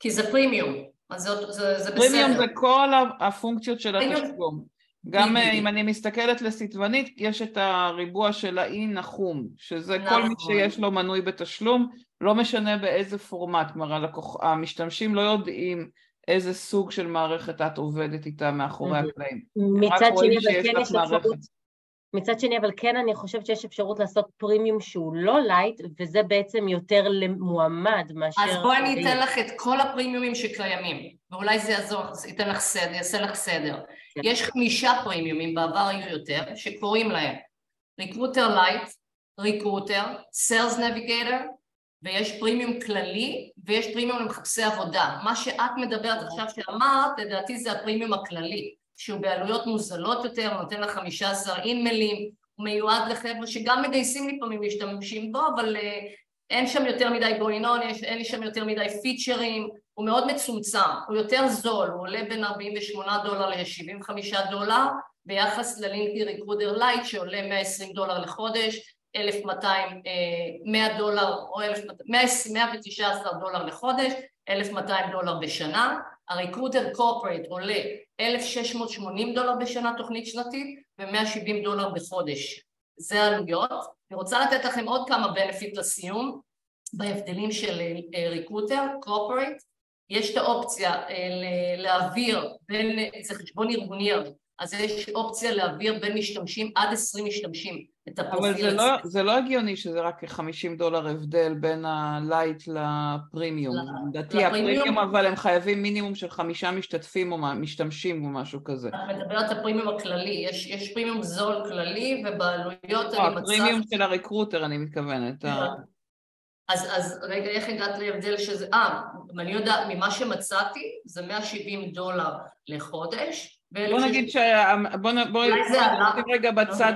כי זה פרימיום, אז זה, זה, זה בסדר. פרימיום זה כל הפונקציות של התשלום. גם אם אני מסתכלת לסטבנית, יש את הריבוע של ה in הכחול, שזה כל מי נכון. שיש לו מנוי בתשלום, לא משנה באיזה פורמט, כלומר המשתמשים לא יודעים איזה סוג של מערכת את עובדת איתה מאחורי הקלעים. מצד שני, אבל כן יש אפשרות, מצד שני, אבל כן אני חושבת שיש אפשרות לעשות פרימיום שהוא לא Lite, וזה בעצם יותר למועמד מאשר... אז בואי אני אתן לך את כל הפרימיומים שקיימים, ואולי זה יעזור, ייתן לך סדר, יעשה לך סדר. כן. יש חמישה פרימיומים, בעבר היו יותר, שקוראים להם Recruiter Lite, Recruiter, Sales Navigator, ויש פרימיום כללי ויש פרימיום למחפשי עבודה. מה שאת מדברת עכשיו שאמרת, לדעתי זה הפרימיום הכללי, שהוא בעלויות מוזלות יותר, נותן לך 15 אינמיילים, הוא מיועד לחבר'ה שגם מגייסים לפעמים משתמשים בו, אבל אה, אין שם יותר מדי Boolean, אין לי שם יותר מדי פיצ'רים, הוא מאוד מצומצם, הוא יותר זול, הוא עולה בין 48 דולר ל-75 דולר, ביחס ללינקדאין Recruiter Lite שעולה 120 דולר לחודש, 1,200, 100 דולר או 119 דולר לחודש, 1,200 דולר בשנה, ה Recruiter Corporate עולה 1,680 דולר בשנה תוכנית שנתית ו-170 דולר בחודש. זה העלויות. אני רוצה לתת לכם עוד כמה benefit לסיום בהבדלים של Recruiter, Corporate. יש את האופציה להעביר בין, זה חשבון ארגוני אז יש אופציה להעביר בין משתמשים עד עשרים משתמשים את הפרופיל. אבל זה לא, זה לא הגיוני שזה רק 50 דולר הבדל בין הלייט לפרימיום. לדעתי הפרימיום אבל הם חייבים מינימום של חמישה משתתפים או משתמשים או משהו כזה. את מדברת על הפרימיום הכללי, יש, יש פרימיום זול כללי ובעלויות לא, אני מצב... הפרימיום של הריקרוטר אני מתכוונת. אז, אז רגע, איך הגעת להבדל שזה... אה, אני יודעת, ממה שמצאתי זה 170 דולר לחודש, בוא נגיד ש... בוא נשים רגע בצד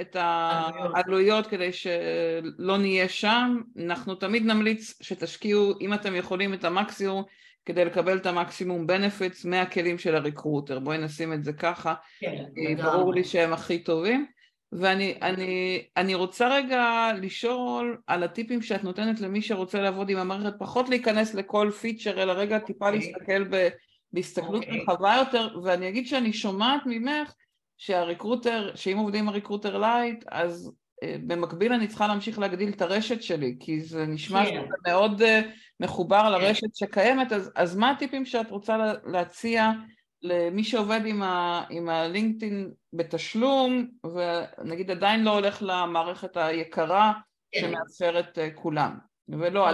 את העלויות כדי שלא נהיה שם, אנחנו תמיד נמליץ שתשקיעו, אם אתם יכולים, את המקסימום כדי לקבל את המקסימום בנפיטס מהכלים של הריקרוטר, בואי נשים את זה ככה, כן, ברור לי שהם הכי טובים. ואני אני, אני רוצה רגע לשאול על הטיפים שאת נותנת למי שרוצה לעבוד עם המערכת, פחות להיכנס לכל פיצ'ר, אלא רגע טיפה okay. אוקיי. להסתכל ב... בהסתכלות okay. אוקיי. רחבה יותר, ואני אגיד שאני שומעת ממך שה Recruiter, שאם עובדים עם ה Recruiter Lite, אז אה, במקביל אני צריכה להמשיך להגדיל את הרשת שלי, כי זה נשמע yeah. כן. שזה מאוד אה, מחובר yeah. כן. לרשת שקיימת, אז, אז מה הטיפים שאת רוצה לה, להציע למי שעובד עם, ה, עם הלינקדאין בתשלום, ונגיד עדיין לא הולך למערכת היקרה yeah. כן. שמאפשרת אה, כולם. ולא,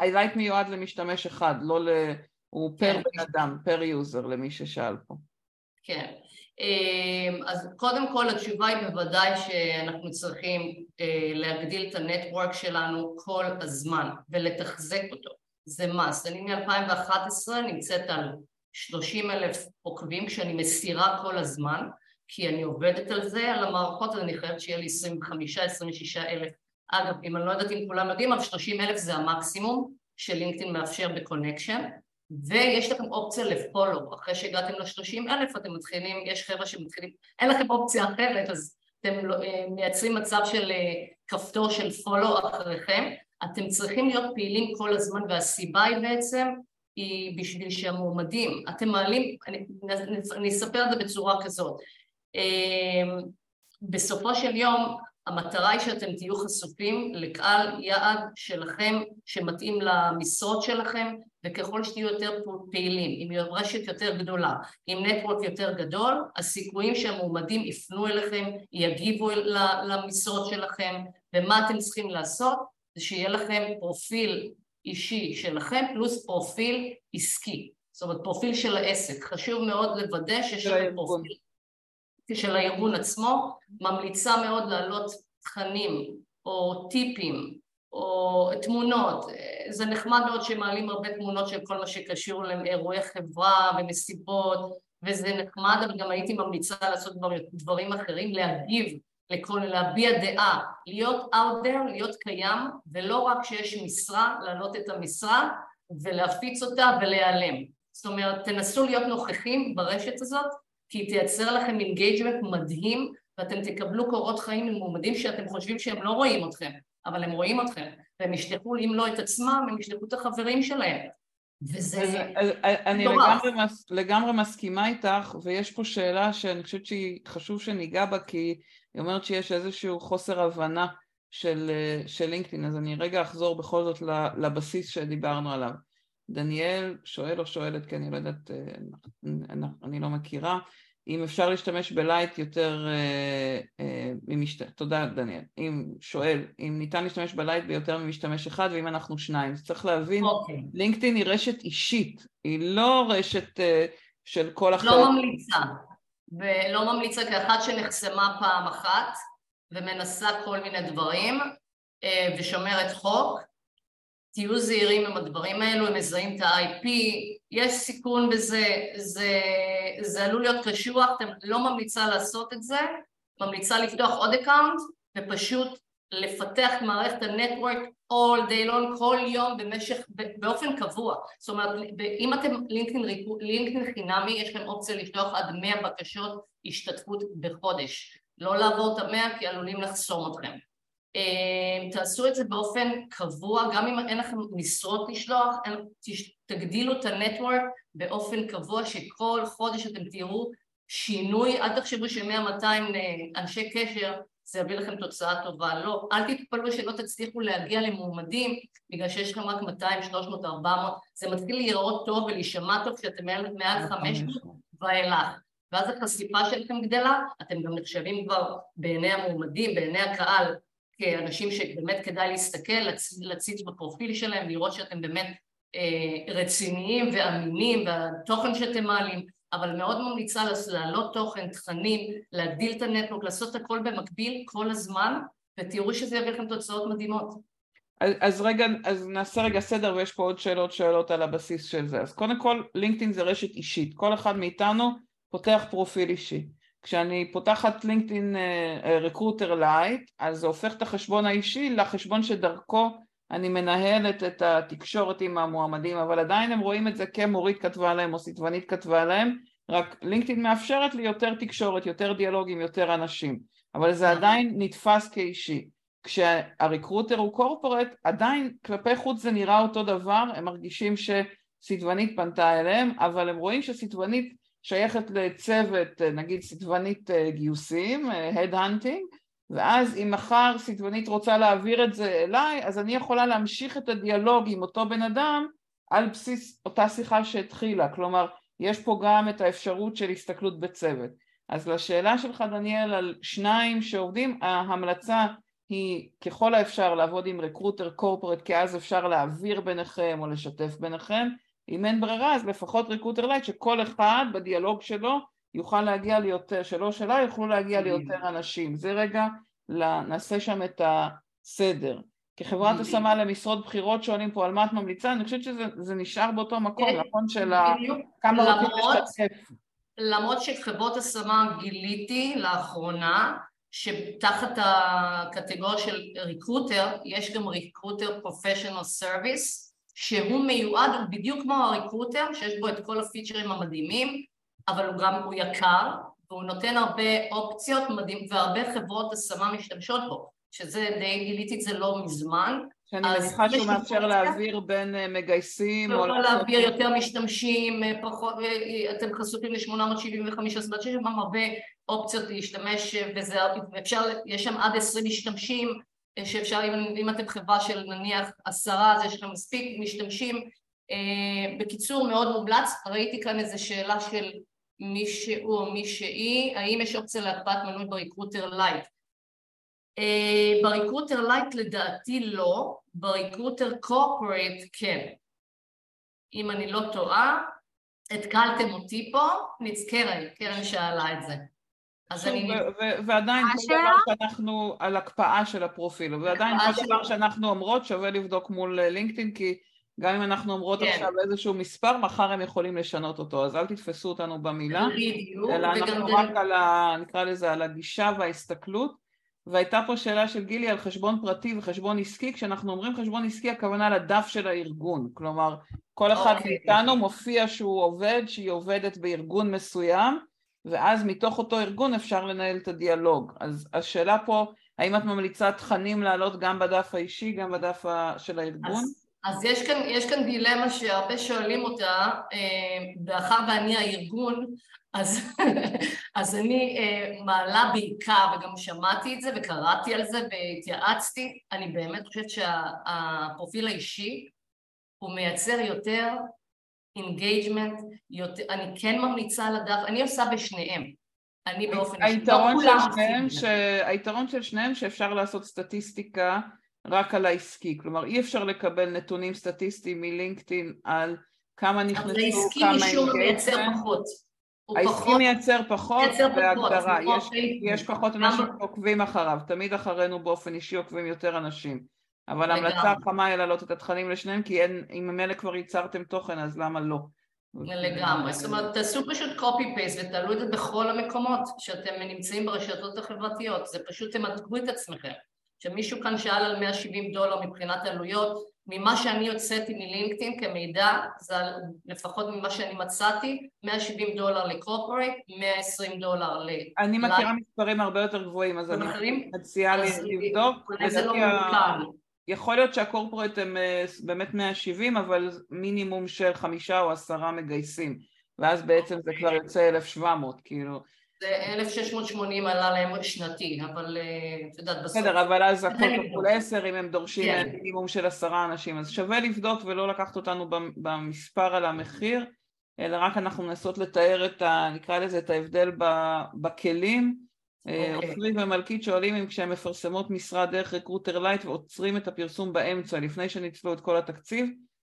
ה Lite מיועד למשתמש אחד, לא ל... הוא per כן. בן אדם, per user למי ששאל פה. כן. אמ, אז קודם כל התשובה היא בוודאי שאנחנו צריכים אה, להגדיל את ה network שלנו כל הזמן ולתחזק אותו. זה must. אני מ-2011 נמצאת על 30 אלף עוקבים כשאני מסירה כל הזמן כי אני עובדת על זה, על המערכות, אז אני חייבת שיהיה לי 25-26 אלף. אגב, אם אני לא יודעת אם כולם יודעים, אבל 30 אלף זה המקסימום שלינקדאין מאפשר בקונקשן. ויש לכם אופציה לפולו, אחרי שהגעתם ל-30 אלף אתם מתחילים, יש חבר'ה שמתחילים, אין לכם אופציה אחרת אז אתם לא, אה, מייצרים מצב של אה, כפתור של פולו אחריכם, אתם צריכים להיות פעילים כל הזמן והסיבה היא בעצם היא בשביל שהמועמדים, אתם מעלים, אני, אני אספר את זה בצורה כזאת, אה, בסופו של יום המטרה היא שאתם תהיו חשופים לקהל יעד שלכם שמתאים למשרות שלכם וככל שתהיו יותר פעילים, עם רשת יותר גדולה, עם נטוורק יותר גדול, הסיכויים שהמועמדים יפנו אליכם, יגיבו למשרות שלכם ומה אתם צריכים לעשות זה שיהיה לכם פרופיל אישי שלכם פלוס פרופיל עסקי, זאת אומרת פרופיל של העסק, חשוב מאוד לוודא שיש לכם פרופיל של הארגון עצמו, ממליצה מאוד להעלות תכנים או טיפים או תמונות, זה נחמד מאוד שמעלים הרבה תמונות של כל מה שקשור לאירועי חברה ומסיבות וזה נחמד, אבל גם הייתי ממליצה לעשות דברים אחרים, להגיב לכל, להביע דעה, להיות out there, להיות קיים, ולא רק כשיש משרה, להעלות את המשרה ולהפיץ אותה ולהיעלם. זאת אומרת, תנסו להיות נוכחים ברשת הזאת, כי היא תייצר לכם engagement מדהים ואתם תקבלו קורות חיים עם מועמדים שאתם חושבים שהם לא רואים אתכם, אבל הם רואים אתכם, והם ישלחו, אם לא את עצמם, הם ישלחו את החברים שלהם. וזה... אז, אז, אני לגמרי, must, לגמרי מסכימה איתך, ויש פה שאלה שאני חושבת שהיא חשוב שניגע בה, כי היא אומרת שיש איזשהו חוסר הבנה של, של לינקדאין, אז אני רגע אחזור בכל זאת לבסיס שדיברנו עליו. דניאל שואל או שואלת, כי אני לא יודעת, אה, אני, אני לא מכירה, אם אפשר להשתמש בלייט יותר אה, אה, ממשת... תודה דניאל, אם שואל, אם ניתן להשתמש בלייט ביותר ממשתמש אחד ואם אנחנו שניים, אז צריך להבין, okay. אוקיי. לינקדאין היא רשת אישית, היא לא רשת אה, של כל אחר. לא ממליצה, ולא ממליצה כאחת שנחסמה פעם אחת ומנסה כל מיני דברים אה, ושומרת חוק, תהיו זהירים עם הדברים האלו, הם מזהים את ה-IP, יש סיכון בזה, זה, זה עלול להיות קשוח, אתם לא ממליצה לעשות את זה, ממליצה לפתוח עוד account ופשוט לפתח את מערכת ה network all day long, כל יום במשך, באופן קבוע. זאת אומרת, אם אתם לינקדאין חינמי, יש לכם אופציה לפתוח עד 100 בקשות השתתפות בחודש. לא לעבור את המאה כי עלולים לחסום אתכם. אה, תעשו את זה באופן קבוע, גם אם אין לכם משרות לשלוח, תגדילו את הנטוורק באופן קבוע, שכל חודש אתם תראו שינוי, אל תחשבו ש-100-200 אנשי קשר זה יביא לכם תוצאה טובה, לא, אל תתפלאו שלא תצליחו להגיע למועמדים בגלל שיש לכם רק 200, 300, 400, זה מתחיל להיראות טוב ולהישמע טוב כשאתם מעל 500 ואילך, ואז החשיפה שלכם גדלה, אתם גם נחשבים כבר בעיני המועמדים, בעיני הקהל, כאנשים שבאמת כדאי להסתכל, להציץ בפרופיל שלהם, לראות שאתם באמת אה, רציניים ואמינים והתוכן שאתם מעלים אבל מאוד ממליצה להעלות תוכן, תכנים, להגדיל את הנטוורק, לעשות הכל במקביל כל הזמן, ותראו שזה יביא לכם תוצאות מדהימות. אז, אז רגע, אז נעשה רגע סדר ויש פה עוד שאלות שאלות על הבסיס של זה. אז קודם כל, לינקדאין זה רשת אישית. כל אחד מאיתנו פותח פרופיל אישי. כשאני פותחת לינקדאין Recruiter Lite, אז זה הופך את החשבון האישי לחשבון שדרכו אני מנהלת את התקשורת עם המועמדים, אבל עדיין הם רואים את זה כמורית כתבה להם או סיטבנית כתבה להם, רק לינקדאין מאפשרת לי יותר תקשורת, יותר דיאלוג עם יותר אנשים, אבל זה עדיין נתפס כאישי. כשה Recruiter הוא Corporate, עדיין כלפי חוץ זה נראה אותו דבר, הם מרגישים שסיטבנית פנתה אליהם, אבל הם רואים שסיטבנית שייכת לצוות, נגיד סיטבנית אה, גיוסים, אה, הנטינג, ואז אם מחר סיטבנית רוצה להעביר את זה אליי, אז אני יכולה להמשיך את הדיאלוג עם אותו בן אדם על בסיס אותה שיחה שהתחילה, כלומר יש פה גם את האפשרות של הסתכלות בצוות. אז לשאלה שלך דניאל על שניים שעובדים, ההמלצה היא ככל האפשר לעבוד עם רקרוטר קורפורט כי אז אפשר להעביר ביניכם או לשתף ביניכם, אם אין ברירה אז לפחות Recruiter Lite שכל אחד בדיאלוג שלו יוכל להגיע ליותר, שלו שלה יוכלו להגיע ליותר אנשים. זה רגע, נעשה שם את הסדר. כחברת השמה למשרות בכירות שואלים פה על מה את ממליצה, אני חושבת שזה נשאר באותו מקום, אה, נכון? של כמה רוצים לשתף. למרות שחברות השמה גיליתי לאחרונה, שתחת הקטגוריה של Recruiter, יש גם Recruiter Professional Services, שהוא מיועד בדיוק כמו הריקרוטר, שיש בו את כל הפיצ'רים המדהימים, אבל הוא גם, הוא יקר, והוא נותן הרבה אופציות מדהים, והרבה חברות השמה משתמשות בו, שזה די גיליתי את זה לא מזמן. שאני מניחה שהוא מאפשר להעביר בין אה, מגייסים או... יכול להעביר יותר משתמשים, אה, פחות, אה, אתם חשופים ל-875, אז יש שם הרבה אופציות להשתמש בזה, אפשר, יש שם עד 20 משתמשים, שאפשר, אם, אם אתם חברה של נניח עשרה, אז יש לכם מספיק משתמשים. בקיצור, מאוד מומלץ, ראיתי כאן איזו שאלה של מי שהוא או מי שהיא, האם יש אופציה להקפאת מנוי ב Recruiter Lite? אה, ב Recruiter Lite לדעתי לא, ב Recruiter Corporate כן. אם אני לא טועה, התקלתם אותי פה, נזכרת, קרן שאלה את זה. אז אני... ועדיין כל דבר שאנחנו, על הקפאה של הפרופיל, ועדיין כל דבר שאנחנו אומרות שווה לבדוק מול לינקדאין, כי גם אם אנחנו אומרות כן. עכשיו איזשהו מספר, מחר הם יכולים לשנות אותו, אז אל תתפסו אותנו במילה, בדיוק, אלא אנחנו רק על ה... נקרא לזה, על הגישה וההסתכלות. והייתה פה שאלה של גילי על חשבון פרטי וחשבון עסקי, כשאנחנו אומרים חשבון עסקי הכוונה לדף של הארגון, כלומר כל אחד okay. אוקיי. מאיתנו מופיע שהוא עובד, שהיא עובדת בארגון מסוים, ואז מתוך אותו ארגון אפשר לנהל את הדיאלוג. אז השאלה פה, האם את ממליצה תכנים לעלות גם בדף האישי, גם בדף של הארגון? אז... אז יש כאן, יש כאן דילמה שהרבה שואלים אותה, מאחר אה, ואני הארגון, אז, אז אני אה, מעלה בעיקר, וגם שמעתי את זה וקראתי על זה והתייעצתי, אני באמת חושבת שהפרופיל האישי הוא מייצר יותר engagement, אני כן ממליצה על הדף, אני עושה בשניהם. אני באופן אישי, לא כולם עושים ש... היתרון של שניהם שאפשר לעשות סטטיסטיקה רק על העסקי, כלומר אי אפשר לקבל נתונים סטטיסטיים מ LinkedIn על כמה נכנסו, כמה העסקי משום מייצר פחות. העסקי מייצר פחות בהגדרה, יש, יש פחות אנשים שעוקבים אחריו, תמיד אחרינו באופן אישי עוקבים יותר אנשים, אבל ההמלצה החמה היא להעלות את התכנים לשניהם, כי אין, אם ממילא כבר ייצרתם תוכן אז למה לא? לגמרי, זאת אומרת תעשו פשוט פייסט ותעלו את זה בכל המקומות שאתם נמצאים ברשתות החברתיות, זה פשוט תמתגו את עצמכם שמישהו כאן שאל על 170 דולר מבחינת עלויות, ממה שאני הוצאתי מלינקדאין כמידע, זה לפחות ממה שאני מצאתי, 170 דולר לקורפורט, 120 דולר ל... אני מכירה מספרים הרבה יותר גבוהים, אז אני מציעה לבדוק. אולי זה לא מעודכן. יכול להיות שהקורפורט הם אה, באמת 170, אבל מינימום של חמישה או עשרה מגייסים, ואז בעצם זה כבר יוצא 1,700, כאילו. זה 1,680 עלה להם שנתי, אבל אה, את יודעת בסוף... בסדר, אבל אז הכל כפול עשר אם הם דורשים כן. מינימום של עשרה אנשים, אז שווה לבדוק ולא לקחת אותנו במספר על המחיר, אלא רק אנחנו מנסות לתאר את ה... נקרא לזה את ההבדל בכלים. אה, אוקיי. עופרי ומלכית שואלים אם כשהם מפרסמות משרד דרך Recruiter Lite ועוצרים את הפרסום באמצע לפני שניצלו את כל התקציב,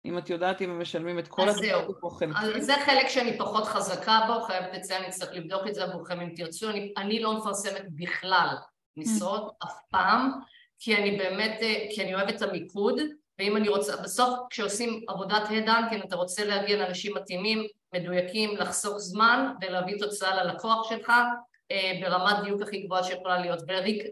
אם את יודעת אם הם משלמים את כל התקציב או חלקי. אז זה חלק שאני פחות חזקה בו, חייבת לציין, אני צריך לבדוק את זה עבורכם אם תרצו. אני, אני לא מפרסמת בכלל משרות, mm. אף פעם, כי אני באמת, אה, כי אני אוהבת את המיקוד, ואם אני רוצה, בסוף כשעושים עבודת headhunting אתה רוצה להגיע לאנשים מתאימים, מדויקים, לחסוך זמן ולהביא תוצאה ללקוח שלך ברמת דיוק הכי גבוהה שיכולה להיות.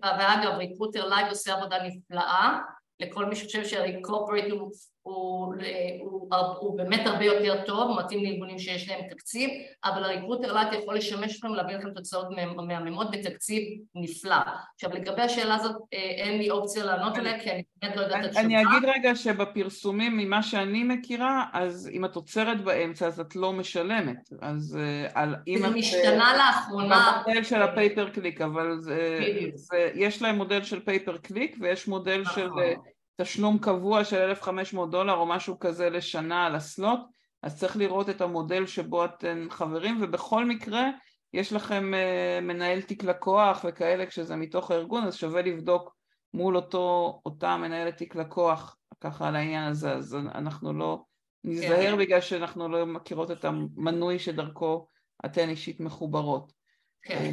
ואגב, Recruiter Lite עושה עבודה נפלאה לכל מי שחושב שה Corporate הוא הוא, הוא, הוא באמת הרבה יותר טוב, הוא מתאים לארגונים שיש להם תקציב, אבל ה Recruiter Lite יכול לשמש אתכם להביא לכם תוצאות מהממות בתקציב נפלא. עכשיו לגבי השאלה הזאת אה, אין לי אופציה לענות עליה כי אני באמת לא יודעת את התשובה. אני אגיד רגע שבפרסומים ממה שאני מכירה, אז אם את עוצרת באמצע אז את לא משלמת, אז אה, על אם את... זה משתנה לאחרונה. במודל של ה pay per click, אבל זה, זה, יש להם מודל של pay per click ויש מודל נכון. של... תשלום קבוע של 1,500 דולר או משהו כזה לשנה על ה slot, אז צריך לראות את המודל שבו אתם חברים, ובכל מקרה יש לכם uh, מנהל תיק לקוח וכאלה כשזה מתוך הארגון, אז שווה לבדוק מול אותו, אותה מנהלת תיק לקוח ככה על העניין הזה, אז אנחנו לא נזהר כן. בגלל שאנחנו לא מכירות את המנוי שדרכו אתן אישית מחוברות. כן.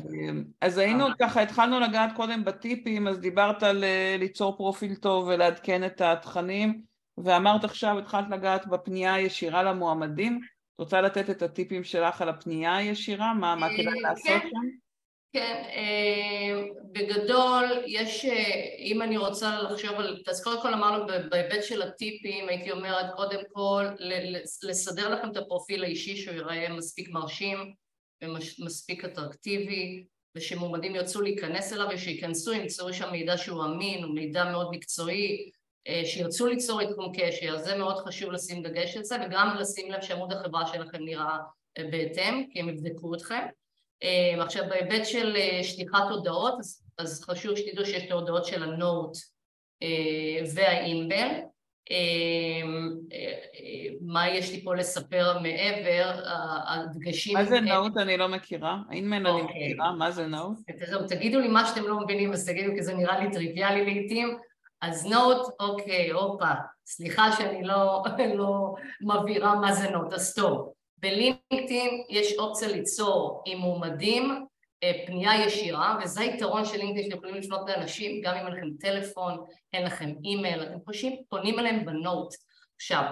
אז היינו ככה, התחלנו לגעת קודם בטיפים, אז דיברת על אה, ליצור פרופיל טוב ולעדכן את התכנים, ואמרת עכשיו, התחלת לגעת בפנייה הישירה למועמדים, את רוצה לתת את הטיפים שלך על הפנייה הישירה? מה, מה כדאי כן. לעשות שם? כן, אה, בגדול יש, אה, אם אני רוצה לחשוב על, אז קודם כל אמרנו בהיבט של הטיפים, הייתי אומרת קודם כל לסדר לכם את הפרופיל האישי שהוא ייראה מספיק מרשים, ומספיק אטרקטיבי ושמועמדים ירצו להיכנס אליו ושייכנסו, ימצאו שם מידע שהוא אמין, הוא מידע מאוד מקצועי, אה, שירצו ליצור עדכון קשר, זה מאוד חשוב לשים דגש על זה וגם לשים לב שעמוד החברה שלכם נראה אה, בהתאם, כי הם יבדקו אתכם. אה, עכשיו בהיבט של שליחת הודעות, אז, חשוב שתדעו שיש את ההודעות של הנוט והאינבל, מה יש לי פה לספר מעבר, הדגשים... מה זה נאות אני לא מכירה? האם אני אוקיי. מכירה? מה זה נאות? תגידו לי מה שאתם לא מבינים, אז תגידו, כי זה נראה לי טריוויאלי לעיתים. אז נוט, אוקיי, הופה, סליחה שאני לא, לא מבהירה מה זה נוט, אז טוב. בלינקדאין יש אופציה ליצור עם מועמדים אה, פנייה ישירה, וזה היתרון של לינקדאין שאתם יכולים לפנות לאנשים, גם אם אין לכם טלפון, אין לכם אימייל, אתם חושבים, פונים אליהם בנוט. עכשיו,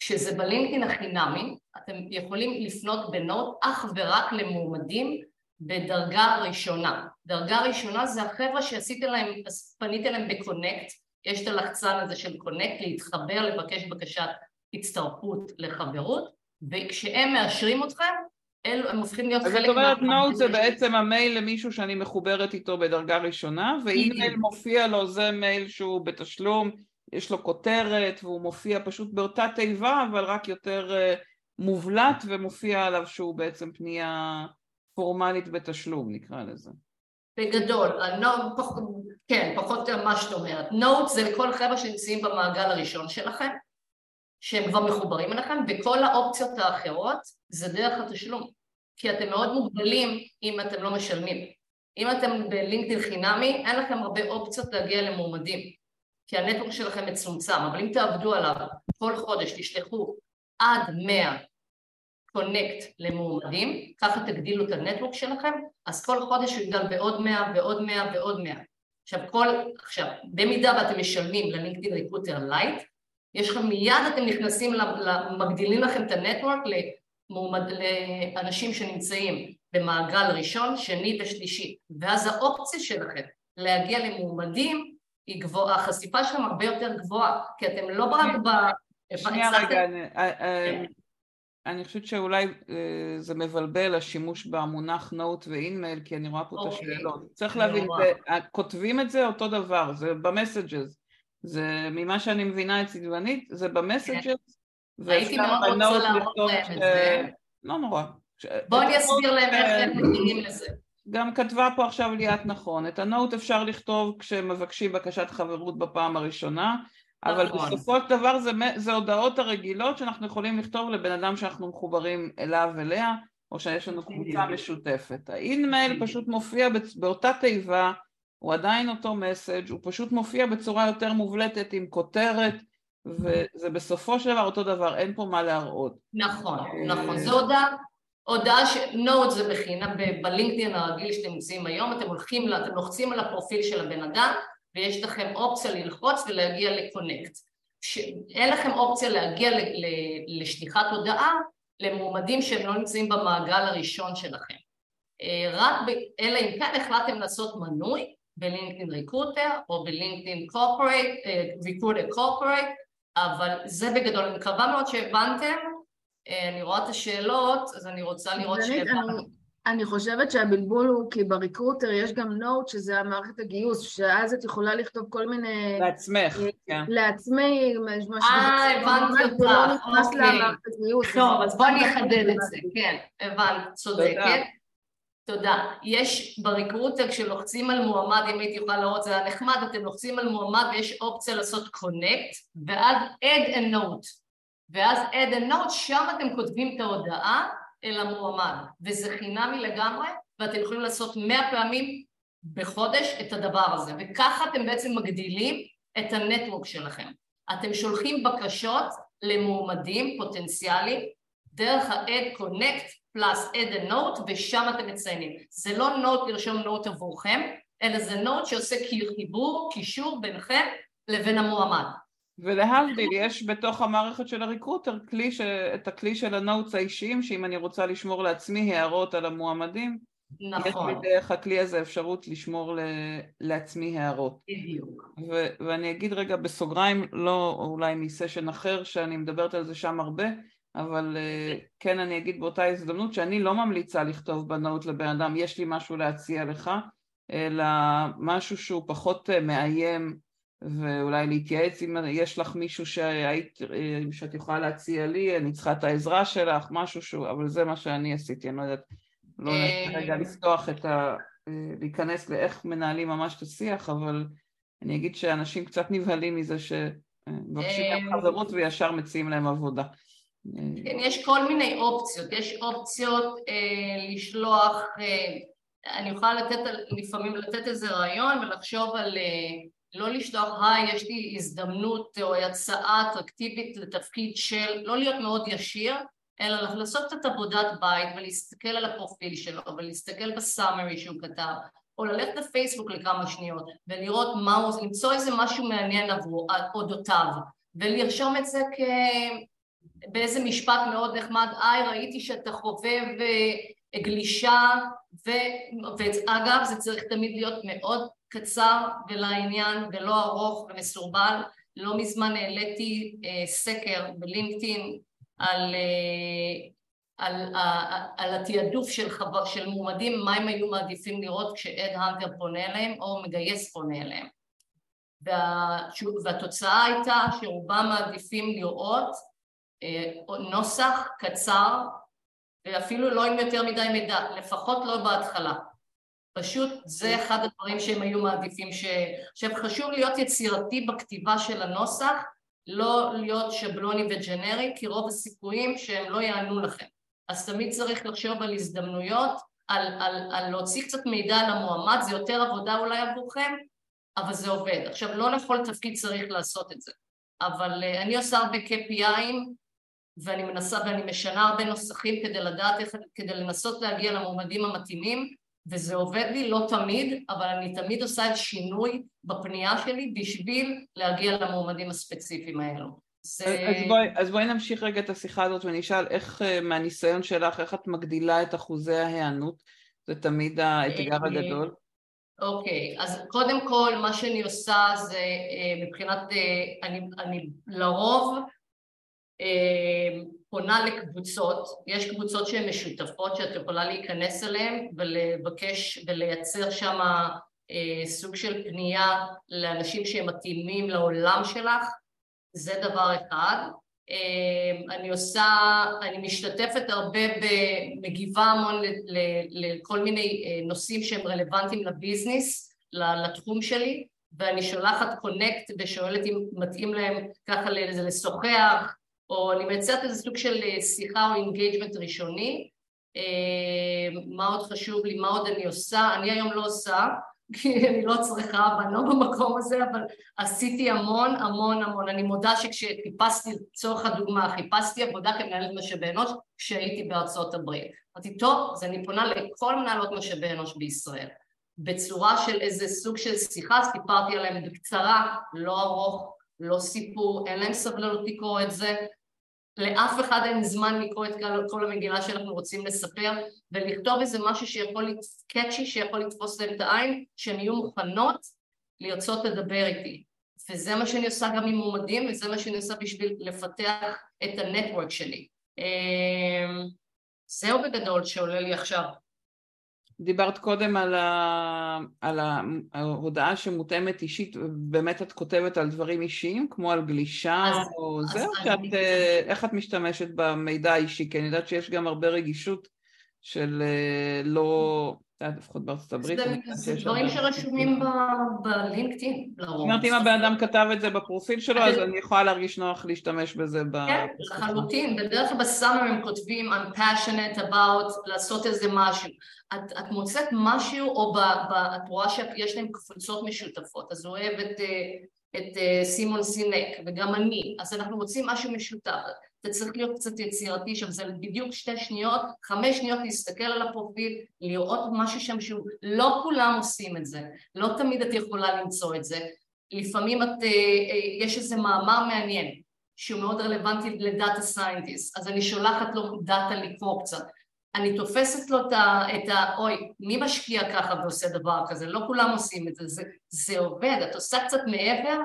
כשזה בלינקדאין החינמי, אתם יכולים לפנות בנוט אך ורק למועמדים בדרגה ראשונה. דרגה ראשונה זה החבר'ה שעשיתם להם, פניתם להם בקונקט, יש את הלחצן הזה של קונקט, להתחבר, לבקש בקשת הצטרפות לחברות, וכשהם מאשרים אתכם, אלו, הם הופכים להיות חלק מה... אז את אומרת נוט זה בעצם המייל למישהו שאני מחוברת איתו בדרגה ראשונה, ואם מייל מופיע לו זה מייל שהוא בתשלום, יש לו כותרת והוא מופיע פשוט באותה תיבה אבל רק יותר uh, מובלט ומופיע עליו שהוא בעצם פנייה פורמלית בתשלום נקרא לזה. בגדול, הנוט, פח, כן, פחות מה שאת אומרת. נוט זה לכל חבר'ה שנמצאים במעגל הראשון שלכם, שהם כבר מחוברים אליכם, וכל האופציות האחרות זה דרך התשלום, כי אתם מאוד מוגבלים אם אתם לא משלמים. אם אתם בלינקדאין חינמי, אין לכם הרבה אופציות להגיע למועמדים, כי הנטוורק שלכם מצומצם, אבל אם תעבדו עליו כל חודש, תשלחו עד 100 connect למועמדים, ככה תגדילו את ה network שלכם, אז כל חודש הוא יגדל בעוד 100 ועוד 100 ועוד 100. עכשיו, כל, עכשיו, במידה ואתם משלמים ל LinkedIn Recruiter Lite, יש לכם מיד אתם נכנסים, מגדילים לכם את ה network למועמד, לאנשים שנמצאים במעגל ראשון, שני ושלישי, ואז האופציה שלכם להגיע למועמדים היא גבוהה, החשיפה שלכם הרבה יותר גבוהה, כי אתם לא רק ב... שנייה רגע, אני, אה, אה. אני חושבת שאולי אה, זה מבלבל השימוש במונח נוט ואינמייל, כי אני רואה פה את אוקיי. השאלות. צריך להבין, כותבים את זה אותו דבר, זה במסג'ז. זה ממה שאני מבינה את צדוונית, זה במסג'ז. הייתי מאוד רוצה להראות להם את זה. לא נורא. בוא אני אסביר להם איך הם מגיעים לזה. גם כתבה פה עכשיו ליאת נכון, את הנוט אפשר לכתוב כשמבקשים בקשת חברות בפעם הראשונה, אבל נכון. בסופו של דבר זה, זה הודעות הרגילות שאנחנו יכולים לכתוב לבן אדם שאנחנו מחוברים אליו אליה, או שיש לנו קבוצה משותפת. האינמייל פשוט מופיע באותה תיבה, הוא עדיין אותו מסאג', הוא פשוט מופיע בצורה יותר מובלטת עם כותרת, וזה בסופו של דבר אותו דבר, אין פה מה להראות. נכון, נכון, זו הודעה הודעה ש... נוט זה בחינם, בלינקדאין הרגיל שאתם נמצאים היום, אתם הולכים, אתם לוחצים על הפרופיל של הבן אדם ויש לכם אופציה ללחוץ ולהגיע ל connect. אין לכם אופציה להגיע לשליחת הודעה למועמדים שהם לא נמצאים במעגל הראשון שלכם. אה, רק ב... אלא אם כן החלטתם לעשות מנוי ב LinkedIn Recruiter או ב LinkedIn Corporate, Recruiter Corporate, אבל זה בגדול, אני מקווה מאוד שהבנתם אה, אני רואה את השאלות, אז אני רוצה לראות שהבנתם. אני חושבת שהבלבול הוא כי ב Recruiter יש גם note שזה המערכת הגיוס, שאז את יכולה לכתוב כל מיני... לעצמך, אה, כן. לעצמי, מה ש... אה, הבנתי אותך, אוקיי. טוב, אז בואי אני אחדד את זה, כן, הבנת, צודקת. תודה. יש בריקרוטר, כשלוחצים על מועמד, אם הייתי יכולה לראות, זה היה נחמד, אתם לוחצים על מועמד ויש אופציה לעשות קונקט, ואז add a note. ואז add a note, שם אתם כותבים את ההודעה אל המועמד, וזה חינמי לגמרי, ואתם יכולים לעשות מאה פעמים בחודש את הדבר הזה, וככה אתם בעצם מגדילים את ה network שלכם. אתם שולחים בקשות למועמדים פוטנציאליים דרך ה-add connect plus add a note ושם אתם מציינים. זה לא note לרשום note עבורכם, אלא זה note שעושה חיבור, קישור ביניכם לבין המועמד. ולהבדיל, יש בתוך המערכת של ה Recruiter כלי ש... את הכלי של ה notes האישיים, שאם אני רוצה לשמור לעצמי הערות על המועמדים, נכון. יש בדרך הכלי הזה אפשרות לשמור ל... לעצמי הערות. בדיוק. ו... ואני אגיד רגע בסוגריים, לא אולי מסשן אחר, שאני מדברת על זה שם הרבה, אבל אה, כן אני אגיד באותה הזדמנות שאני לא ממליצה לכתוב בנוט לבן אדם, יש לי משהו להציע לך, אלא משהו שהוא פחות אה, מאיים ואולי להתייעץ אם יש לך מישהו שהיית, שאת יכולה להציע לי, אני צריכה את העזרה שלך, משהו שהוא, אבל זה מה שאני עשיתי, אני לא יודעת, לא יודעת רגע לפתוח את ה... להיכנס לאיך מנהלים ממש את השיח, אבל אני אגיד שאנשים קצת נבהלים מזה שמבקשים להם אה, חברות וישר מציעים להם עבודה. כן, יש כל מיני אופציות, יש אופציות אה, לשלוח, אה, אני יכולה לתת, לפעמים לתת איזה רעיון ולחשוב על אה, לא לשלוח, היי, יש לי הזדמנות או הצעה אטרקטיבית לתפקיד של, לא להיות מאוד ישיר, אלא לעשות את עבודת בית ולהסתכל על הפרופיל שלו ולהסתכל בסאמרי שהוא כתב, או ללכת לפייסבוק לכמה שניות ולראות מה הוא, למצוא איזה משהו מעניין עבור, אודותיו, ולרשום את זה כ... באיזה משפט מאוד נחמד, היי, ראיתי שאתה חובב אה, גלישה, ו... ואגב, זה צריך תמיד להיות מאוד קצר ולעניין ולא ארוך ומסורבל. לא מזמן העליתי אה, סקר בלינקדאין על, אה, על, אה, על התעדוף של, חבר, של מועמדים, מה הם היו מעדיפים לראות כשאד האנטר פונה אליהם או מגייס פונה אליהם. וה, והתוצאה הייתה שרובם מעדיפים לראות נוסח קצר ואפילו לא עם יותר מדי מידע, לפחות לא בהתחלה. פשוט זה אחד הדברים שהם היו מעדיפים ש... עכשיו חשוב להיות יצירתי בכתיבה של הנוסח, לא להיות שבלוני וג'נרי, כי רוב הסיכויים שהם לא יענו לכם. אז תמיד צריך לחשוב על הזדמנויות, על, על, על להוציא קצת מידע על המועמד, זה יותר עבודה אולי עבורכם, אבל זה עובד. עכשיו לא לכל תפקיד צריך לעשות את זה, אבל uh, אני עושה הרבה KPI'ים ואני מנסה ואני משנה הרבה נוסחים כדי לדעת איך, כדי לנסות להגיע למועמדים המתאימים וזה עובד לי לא תמיד, אבל אני תמיד עושה את שינוי בפנייה שלי בשביל להגיע למועמדים הספציפיים האלו. זה... אז, בואי, אז בואי נמשיך רגע את השיחה הזאת ונשאל איך אה, מהניסיון שלך, איך את מגדילה את אחוזי ההיענות? זה תמיד האתגר אה, הגדול. אוקיי, אז קודם כל מה שאני עושה זה אה, מבחינת, אני, אני לרוב פונה לקבוצות, יש קבוצות שהן משותפות שאת יכולה להיכנס אליהן ולבקש ולייצר שם סוג של פנייה לאנשים שהם מתאימים לעולם שלך, זה דבר אחד. אני עושה, אני משתתפת הרבה ומגיבה המון לכל מיני נושאים שהם רלוונטיים ל business, לתחום שלי, ואני שולחת connect ושואלת אם מתאים להם ככה לשוחח, או אני מייצרת איזה סוג של שיחה או engagement ראשוני. מה עוד חשוב לי, מה עוד אני עושה? אני היום לא עושה, כי אני לא צריכה ואני לא במקום הזה, אבל עשיתי המון המון המון. אני מודה שכשחיפשתי, לצורך הדוגמה, חיפשתי עבודה כמנהלת משאבי אנוש כשהייתי בארצות הברית. אמרתי, טוב, אז אני פונה לכל מנהלות משאבי אנוש בישראל. בצורה של איזה סוג של שיחה, סיפרתי עליהם בקצרה, לא ארוך, לא סיפור, אין להם סבלנות לקרוא את זה, לאף אחד אין זמן לקרוא את כל המגילה שאנחנו רוצים לספר ולכתוב איזה משהו שיכול, קאצ'י שיכול לתפוס להם את העין, שהן יהיו מוכנות לרצות לדבר איתי. וזה מה שאני עושה גם עם מועמדים וזה מה שאני עושה בשביל לפתח את הנטוורק שלי. אמ, זהו בגדול שעולה לי עכשיו. דיברת קודם על, ה... על ההודעה שמותאמת אישית, באמת את כותבת על דברים אישיים, כמו על גלישה אז, או אז זה, או שאת, אני... אה, איך את משתמשת במידע האישי? כי אני יודעת שיש גם הרבה רגישות של אה, לא, יודעת, לפחות בארצות הברית. זה דברים שרשומים בלינקדאין לרוב. זאת אומרת, אם הבן אדם כתב את זה בפרופיל שלו, אז אני יכולה להרגיש נוח להשתמש בזה ב... כן, לחלוטין. בדרך כלל בסאמר הם כותבים I'm passionate about לעשות איזה משהו. את מוצאת משהו, או את רואה שיש להם קבוצות משותפות, אז אוהב את את אה, סימון סינק וגם אני, אז אנחנו מוצאים משהו משותף. אתה צריך להיות קצת יצירתי שם, זה בדיוק שתי שניות, חמש שניות להסתכל על הפרופיל, לראות משהו שם שהוא, לא כולם עושים את זה, לא תמיד את יכולה למצוא את זה, לפעמים את, אה, אה, יש איזה מאמר מעניין שהוא מאוד רלוונטי ל data scientist, אז אני שולחת לו data לקרוא קצת, אני תופסת לו את ה... את ה אוי, מי משקיע ככה ועושה דבר כזה? לא כולם עושים את זה, זה, זה עובד, את עושה קצת מעבר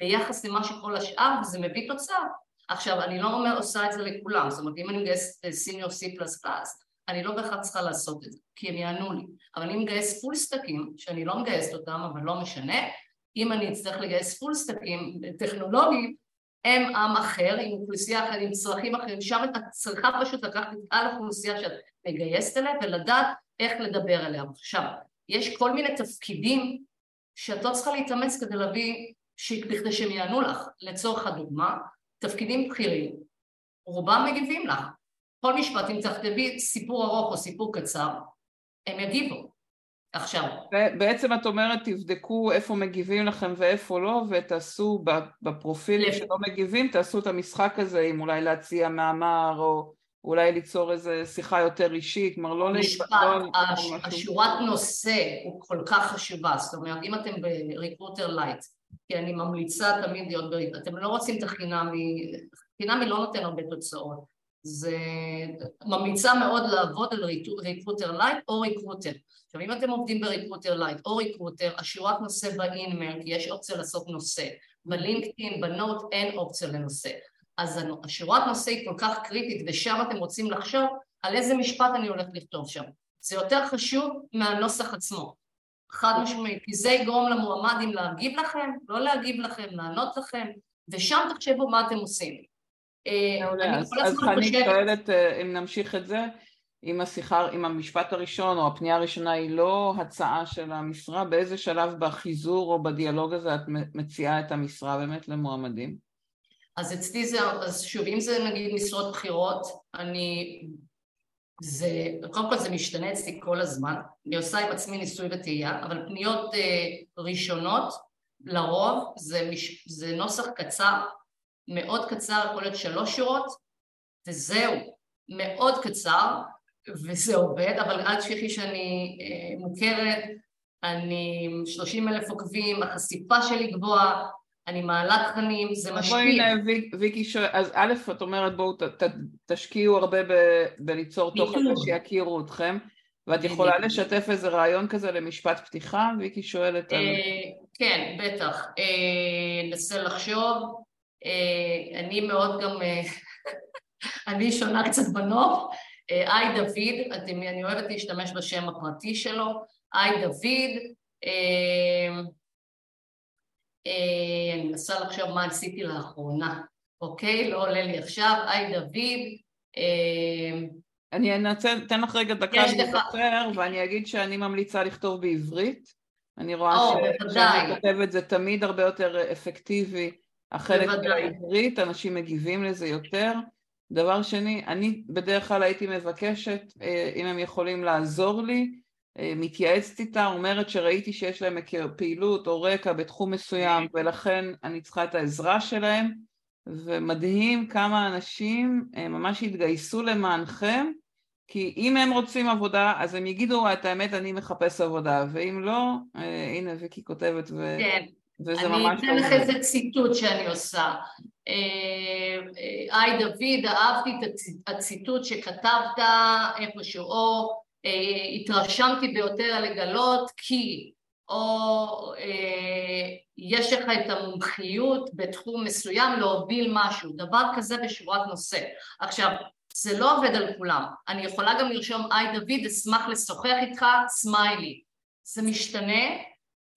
ביחס למה שכל השאר וזה מביא תוצאה. עכשיו, אני לא אומר עושה את זה לכולם, זאת אומרת, אם אני מגייס senior C++, אני לא בהכרח צריכה לעשות את זה, כי הם יענו לי. אבל אני מגייס full stack ים, שאני לא מגייסת אותם, אבל לא משנה, אם אני אצטרך לגייס full stack ים טכנולוגיים, הם עם אחר, עם אוכלוסייה אחרת, עם צרכים אחרים, שם את צריכה פשוט לקחת את על האוכלוסייה שאת מגייסת אליה ולדעת איך לדבר אליה. עכשיו, יש כל מיני תפקידים שאת לא צריכה להתאמץ כדי להביא, בכדי שהם יענו לך. לצורך הדוגמה, תפקידים בכירים, רובם מגיבים לך. כל משפט, אם תכתבי סיפור ארוך או סיפור קצר, הם יגיבו. עכשיו. בעצם את אומרת תבדקו איפה מגיבים לכם ואיפה לא ותעשו בפרופילים לפ... שלא מגיבים תעשו את המשחק הזה עם אולי להציע מאמר או אולי ליצור איזה שיחה יותר אישית, כלומר לא... משפט, לא... הש... השורת נושא הוא כל כך חשובה, זאת אומרת אם אתם ב Recruiter Lite, כי אני ממליצה תמיד להיות ב Recruiter, אתם לא רוצים את החינמי, חינמי לא נותן הרבה תוצאות, זה ממליצה מאוד לעבוד על Recruiter Lite או Recruiter עכשיו אם אתם עובדים ב Recruiter Lite או Recruiter, השורת נושא ב InMail, כי יש אופציה לעשות נושא, ב LinkedIn, ב note אין אופציה לנושא. אז השורת נושא היא כל כך קריטית ושם אתם רוצים לחשוב על איזה משפט אני הולך לכתוב שם. זה יותר חשוב מהנוסח עצמו, חד משמעית, כי זה יגרום למועמדים להגיב לכם, לא להגיב לכם, לענות לכם, ושם תחשבו מה אתם עושים. אה, אז חנית שואלת אה, אם נמשיך את זה אם השיחה, אם המשפט הראשון או הפנייה הראשונה היא לא הצעה של המשרה, באיזה שלב בחיזור או בדיאלוג הזה את מציעה את המשרה באמת למועמדים? אז אצלי זה, אז שוב, אם זה נגיד משרות בחירות, אני, זה, קודם כל זה משתנה אצלי כל הזמן, אני עושה עם עצמי ניסוי וטעייה, אבל פניות אה, ראשונות, לרוב זה, מש, זה נוסח קצר, מאוד קצר, יכול להיות שלוש שורות, וזהו, מאוד קצר, וזה עובד, אבל אל תשכחי שאני אה, מוכרת, אני 30 אלף עוקבים, החשיפה שלי גבוהה, אני מעלה תכנים, זה משפיע. בואי הנה ויקי שואל, אז א', את אומרת בואו תשקיעו הרבה בליצור תוכן שיכירו אתכם, ואת יכולה לשתף איזה רעיון כזה למשפט פתיחה? ויקי שואלת על... כן, בטח. ננסה לחשוב. אני מאוד גם... אני שונה קצת בנוף. היי דוד, אני אוהבת להשתמש בשם הפרטי שלו. היי דוד, אני מנסה לחשוב מה עשיתי לאחרונה, אוקיי? לא עולה לי עכשיו. היי דוד, אני אתן לך רגע דקה להיזכר, ואני אגיד שאני ממליצה לכתוב בעברית. אני רואה שאני כותבת זה תמיד הרבה יותר אפקטיבי, החלק בעברית, אנשים מגיבים לזה יותר. דבר שני, אני בדרך כלל הייתי מבקשת, אם הם יכולים לעזור לי, מתייעצת איתה, אומרת שראיתי שיש להם פעילות או רקע בתחום מסוים ולכן אני צריכה את העזרה שלהם. ומדהים כמה אנשים ממש התגייסו למענכם כי אם הם רוצים עבודה אז הם יגידו את האמת אני מחפש עבודה. ואם לא, הנה ויקי כותבת ו... כן, וזה אני ממש... אני אתן לך איזה ציטוט שאני עושה. היי דוד, אהבתי את הציטוט שכתבת איפשהו או התרשמתי ביותר לגלות כי או יש לך את המומחיות בתחום מסוים להוביל משהו, דבר כזה בשורת נושא. עכשיו, זה לא עובד על כולם, אני יכולה גם לרשום היי דוד, אשמח לשוחח איתך, סמיילי. זה משתנה,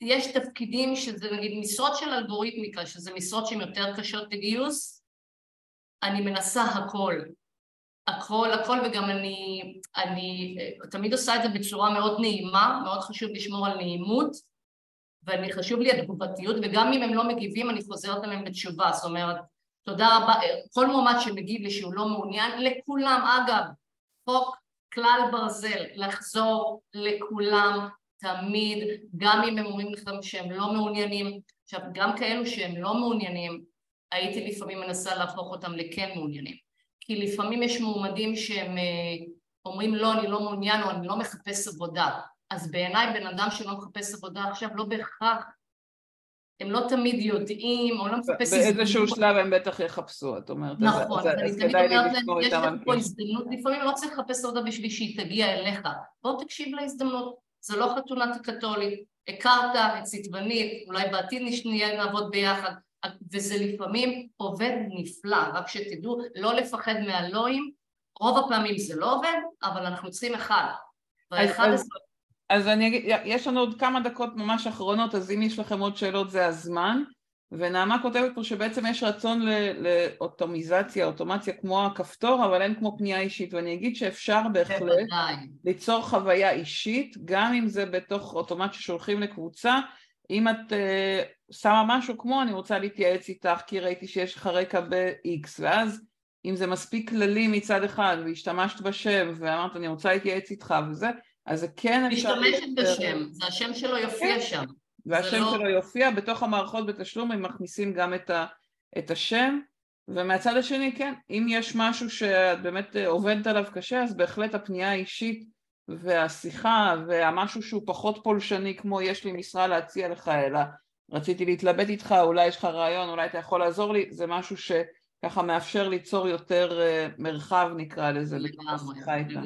יש תפקידים שזה נגיד משרות של אלגוריתמיקה, שזה משרות שהן יותר קשות לגיוס, אני מנסה הכל, הכל הכל וגם אני, אני תמיד עושה את זה בצורה מאוד נעימה, מאוד חשוב לשמור על נעימות ואני חשוב לי התגובתיות וגם אם הם לא מגיבים אני חוזרת עליהם בתשובה, זאת אומרת תודה רבה, כל מועמד שמגיב לי שהוא לא מעוניין, לכולם אגב, חוק כלל ברזל, לחזור לכולם תמיד, גם אם הם אומרים לכם שהם לא מעוניינים, עכשיו גם כאלו שהם לא מעוניינים, הייתי לפעמים מנסה להפוך אותם לכן מעוניינים כי לפעמים יש מועמדים שהם אומרים לא, אני לא מעוניין או אני לא מחפש עבודה. אז בעיניי בן אדם שלא מחפש עבודה עכשיו לא בהכרח, הם לא תמיד יודעים או לא מחפש... באיזשהו שלב הם בטח יחפשו, את אומרת. נכון, אז אני תמיד אומרת להם, יש לך פה הזדמנות, לפעמים לא צריך לחפש עבודה בשביל שהיא תגיע אליך, בוא תקשיב להזדמנות, זה לא חתונת הקתולית, הכרת את סיטבנית, אולי בעתיד נהיה נעבוד ביחד, וזה לפעמים עובד נפלא, רק שתדעו לא לפחד מהלואים, רוב הפעמים זה לא עובד, אבל אנחנו צריכים אחד. והאחד. אז אני אגיד, יש לנו עוד כמה דקות ממש אחרונות, אז אם יש לכם עוד שאלות זה הזמן. ונעמה כותבת פה שבעצם יש רצון לאוטומיזציה, אוטומציה כמו הכפתור, אבל אין כמו פנייה אישית, ואני אגיד שאפשר בהחלט ליצור חוויה אישית, גם אם זה בתוך אוטומט ששולחים לקבוצה, אם את uh, שמה משהו כמו אני רוצה להתייעץ איתך כי ראיתי שיש לך רקע ב-X ואז אם זה מספיק כללי מצד אחד והשתמשת בשם ואמרת אני רוצה להתייעץ איתך וזה אז זה כן אפשר... משתמשת בשם, זה השם שלו יופיע כן. שם. והשם לא... שלו יופיע בתוך המערכות בתשלום הם מכניסים גם את, ה, את השם ומהצד השני כן אם יש משהו שאת באמת עובדת עליו קשה אז בהחלט הפנייה האישית והשיחה והמשהו שהוא פחות פולשני כמו יש לי משרה להציע לך אלא רציתי להתלבט איתך, אולי יש לך רעיון, אולי אתה יכול לעזור לי, זה משהו שככה מאפשר ליצור יותר מרחב נקרא לזה השיחה איתה.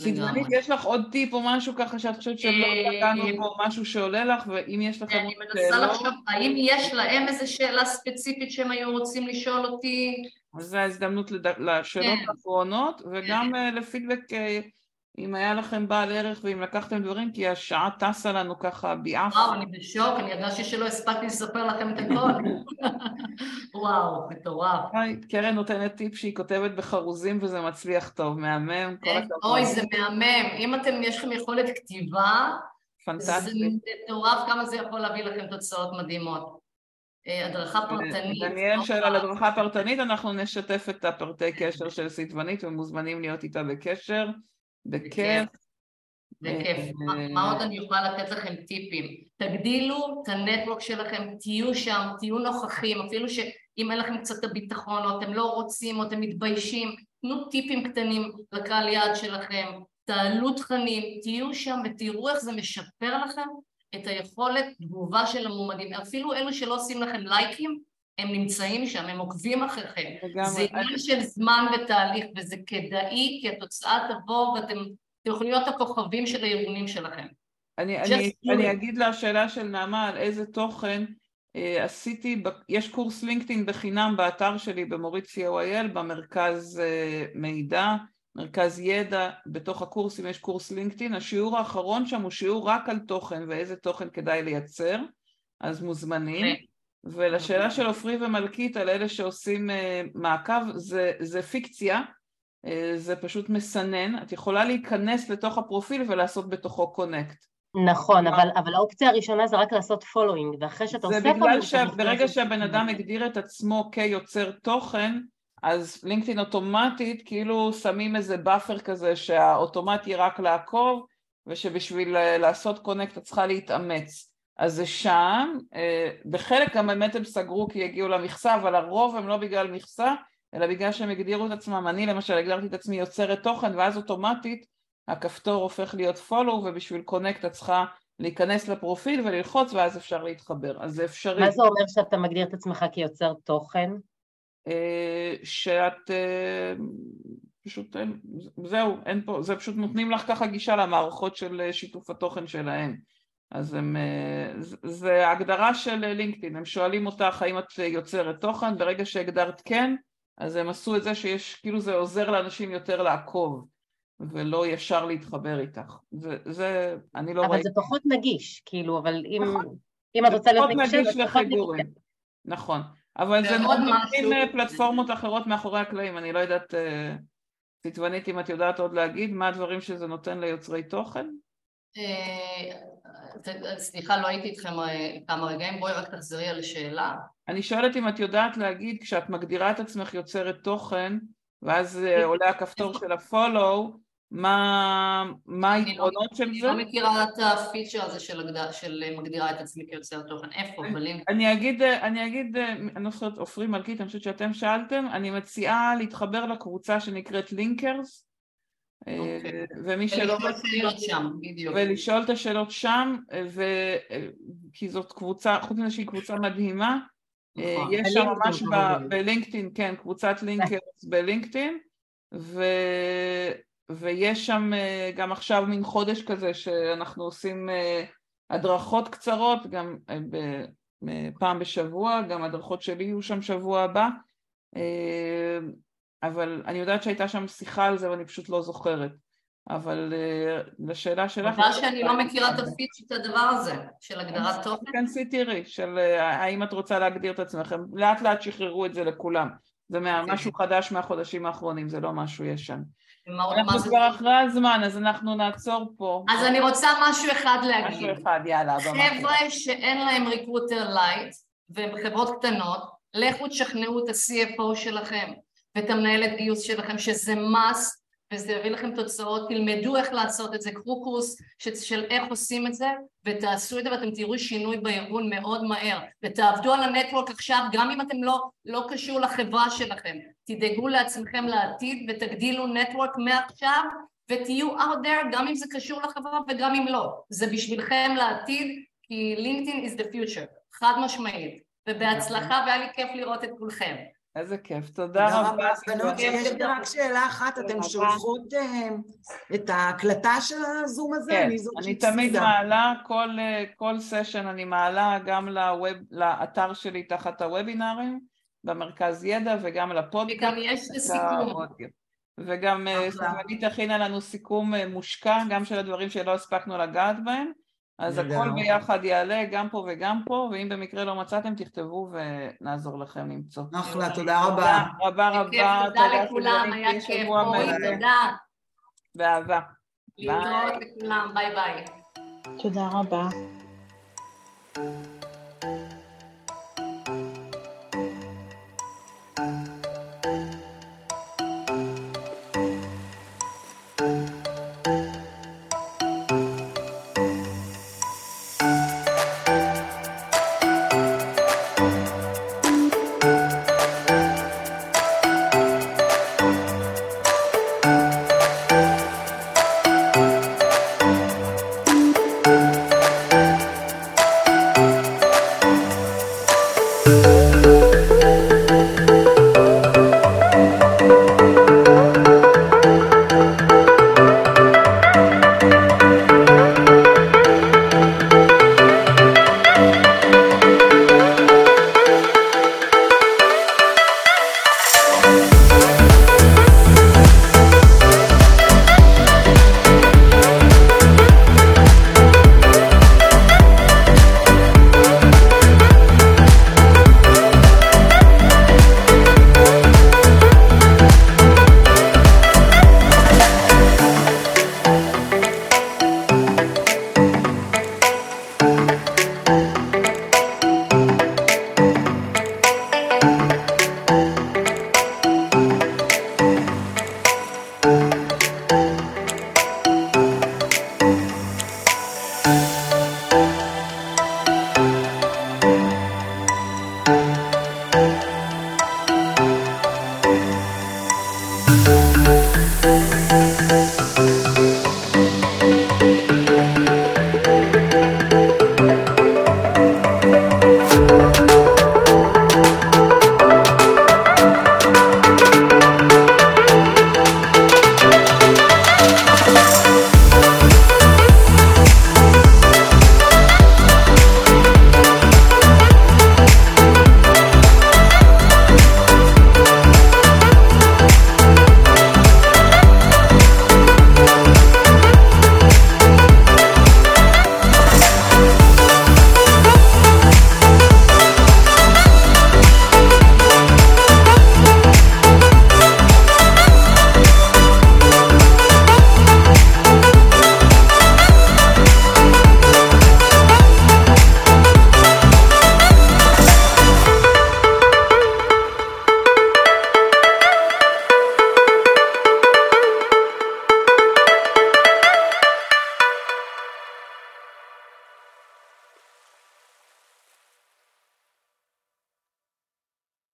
סדרנית, יש לך עוד טיפ או משהו ככה שאת חושבת שלא נגענו פה, משהו שעולה לך, ואם יש לכם... אני מנסה לחשוב, האם יש להם איזו שאלה ספציפית שהם היו רוצים לשאול אותי? אז זו ההזדמנות לשאלות האחרונות, וגם לפידבק אם היה לכם בעל ערך ואם לקחתם דברים, כי השעה טסה לנו ככה ביעף. וואו, אני בשוק, אני הרגשתי שלא הספקתי לספר לכם את הכל. וואו, מטורף. קרן נותנת טיפ שהיא כותבת בחרוזים וזה מצליח טוב, מהמם, הכבוד. אוי, זה מהמם. אם אתם, יש לכם יכולת כתיבה, זה מטורף כמה זה יכול להביא לכם תוצאות מדהימות. אה, הדרכה פרטנית. דניאל שואל על הדרכה פרטנית, אנחנו נשתף את הפרטי קשר של סיטבנית ומוזמנים להיות איתה בקשר. בכיף. בכיף. מה עוד אני יכולה לתת לכם טיפים? תגדילו את הנטוורק שלכם, תהיו שם, תהיו נוכחים, אפילו שאם אין לכם קצת הביטחון או אתם לא רוצים או אתם מתביישים, תנו טיפים קטנים לקהל יעד שלכם, תעלו תכנים, תהיו שם ותראו איך זה משפר לכם את היכולת תגובה של המועמדים, אפילו אלו שלא עושים לכם לייקים, הם נמצאים שם, הם עוקבים אחריכם. זה עניין של זמן ותהליך, וזה כדאי, כי התוצאה תבוא ואתם אתם יכולים להיות הכוכבים של הארגונים שלכם. אני, אני, אני אגיד לשאלה של נעמה על איזה תוכן אה, עשיתי, יש קורס לינקדאין בחינם באתר שלי במורית co.il במרכז אה, מידע, מרכז ידע, בתוך הקורסים יש קורס לינקדאין, השיעור האחרון שם הוא שיעור רק על תוכן ואיזה תוכן כדאי לייצר, אז מוזמנים. ולשאלה של עופרי ומלכית על אלה שעושים אה, מעקב, זה, זה פיקציה, זה פשוט מסנן, את יכולה להיכנס לתוך הפרופיל ולעשות בתוכו connect. נכון, אבל, אבל האופציה הראשונה זה רק לעשות following, ואחרי שאתה עושה following... זה בגלל שברגע שהבן אדם הגדיר את עצמו כיוצר תוכן, אז LinkedIn אוטומטית כאילו שמים איזה buffer כזה שהאוטומטי רק לעקוב, ושבשביל אה, לעשות קונקט את צריכה להתאמץ. אז זה שם, אה, בחלק גם באמת הם סגרו כי הגיעו למכסה, אבל הרוב הם לא בגלל מכסה, אלא בגלל שהם הגדירו את עצמם. אני למשל הגדרתי את עצמי יוצרת תוכן, ואז אוטומטית הכפתור הופך להיות follow ובשביל קונקט את צריכה להיכנס לפרופיל וללחוץ ואז אפשר להתחבר, אז זה אפשרי. מה זה אומר שאתה מגדיר את עצמך כיוצר תוכן? אה, שאת אה, פשוט, זהו, אין פה, זה פשוט נותנים לך ככה גישה למערכות של שיתוף התוכן שלהם. אז הם, אה, זה הגדרה של לינקדאין, הם שואלים אותך האם את יוצרת תוכן, ברגע שהגדרת כן, אז הם עשו את זה שיש, כאילו זה עוזר לאנשים יותר לעקוב. ולא ישר להתחבר איתך. זה, זה אני לא ראיתי. אבל זה פחות נגיש, כאילו, אבל אם, נכון. אם את רוצה להיות נגישה, זה פחות נגיש. נכון, אבל זה נותנים אה, פלטפורמות אחרות מאחורי הקלעים, אני לא יודעת, ציטבנית, אה, אם את יודעת עוד להגיד, מה הדברים שזה נותן ליוצרי תוכן? אה, סליחה, לא הייתי איתכם כמה רגעים, בואי רק תחזרי על השאלה. אני שואלת אם את יודעת להגיד, כשאת מגדירה את עצמך יוצרת תוכן, ואז עולה הכפתור של הפולו, מה, מה לא היתרונות של זה? אני לא מכירה את הפיצ'ר הזה של, הגד... של מגדירה את עצמי כיוצר תוכן, איפה? אני, אני אגיד, אני אגיד, אני לא זוכרת, עופרי מלכית, אני חושבת שאתם שאלתם, אני מציעה להתחבר לקבוצה שנקראת לינקרס. ומי שלא... ולשאול את השאלות שם, בדיוק. ולשאול את השאלות שם, ו... כי זאת קבוצה, חוץ מזה שהיא קבוצה מדהימה, נכון. יש שם ממש. בלינקדאין, כן, קבוצת לינקרס בלינקדאין, ו... ויש שם אה, גם עכשיו מין חודש כזה שאנחנו עושים אה, הדרכות קצרות, גם אה, פעם בשבוע, גם הדרכות שלי יהיו שם שבוע הבא, אבל אני יודעת שהייתה שם שיחה על זה ואני פשוט לא זוכרת. אבל לשאלה שלך... בגלל שאני לא מכירה את הפיץ' את הדבר הזה, של הגדרת תוכן. כנסי תראי, של האם את רוצה להגדיר את עצמכם, לאט לאט שחררו את זה לכולם. זה. משהו חדש מהחודשים האחרונים, זה לא משהו ישן. אנחנו כבר אחרי הזמן, אז אנחנו נעצור פה. אז אני רוצה משהו אחד להגיד. משהו אחד, יאללה. חבר'ה שאין להם Recruiter Lite, והם חברות קטנות, לכו תשכנעו את ה-CFO שלכם ואת המנהלת גיוס שלכם שזה must וזה יביא לכם תוצאות, תלמדו איך לעשות את זה, קחו קורס של איך עושים את זה ותעשו את זה ואתם תראו שינוי בארגון מאוד מהר. ותעבדו על ה network עכשיו גם אם אתם לא, לא קשור לחברה שלכם. תדאגו לעצמכם לעתיד ותגדילו network מעכשיו ותהיו out there גם אם זה קשור לחברה וגם אם לא. זה בשבילכם לעתיד כי LinkedIn is the future חד משמעית. ובהצלחה והיה לי כיף לראות את כולכם איזה כיף, תודה רבה. בנות, יש לי רק שאלה אחת, אתן שולחות אה, את ההקלטה של הזום הזה? כן, אני תמיד מעלה, כל סשן אני מעלה גם לאתר שלי תחת הוובינארים, במרכז ידע וגם לפודקאסט. וגם יש סיכום. וגם אה, סמנית הכינה לנו סיכום אה, מושקע, גם של הדברים שלא הספקנו לגעת בהם. אז הכל ביחד יעלה, גם פה וגם פה, ואם במקרה לא מצאתם, תכתבו ונעזור לכם למצוא. אחלה, תודה רבה. רבה רבה, תודה לכולם, היה כיף, רועי, תודה. באהבה. להתראות לכולם, ביי ביי. תודה רבה.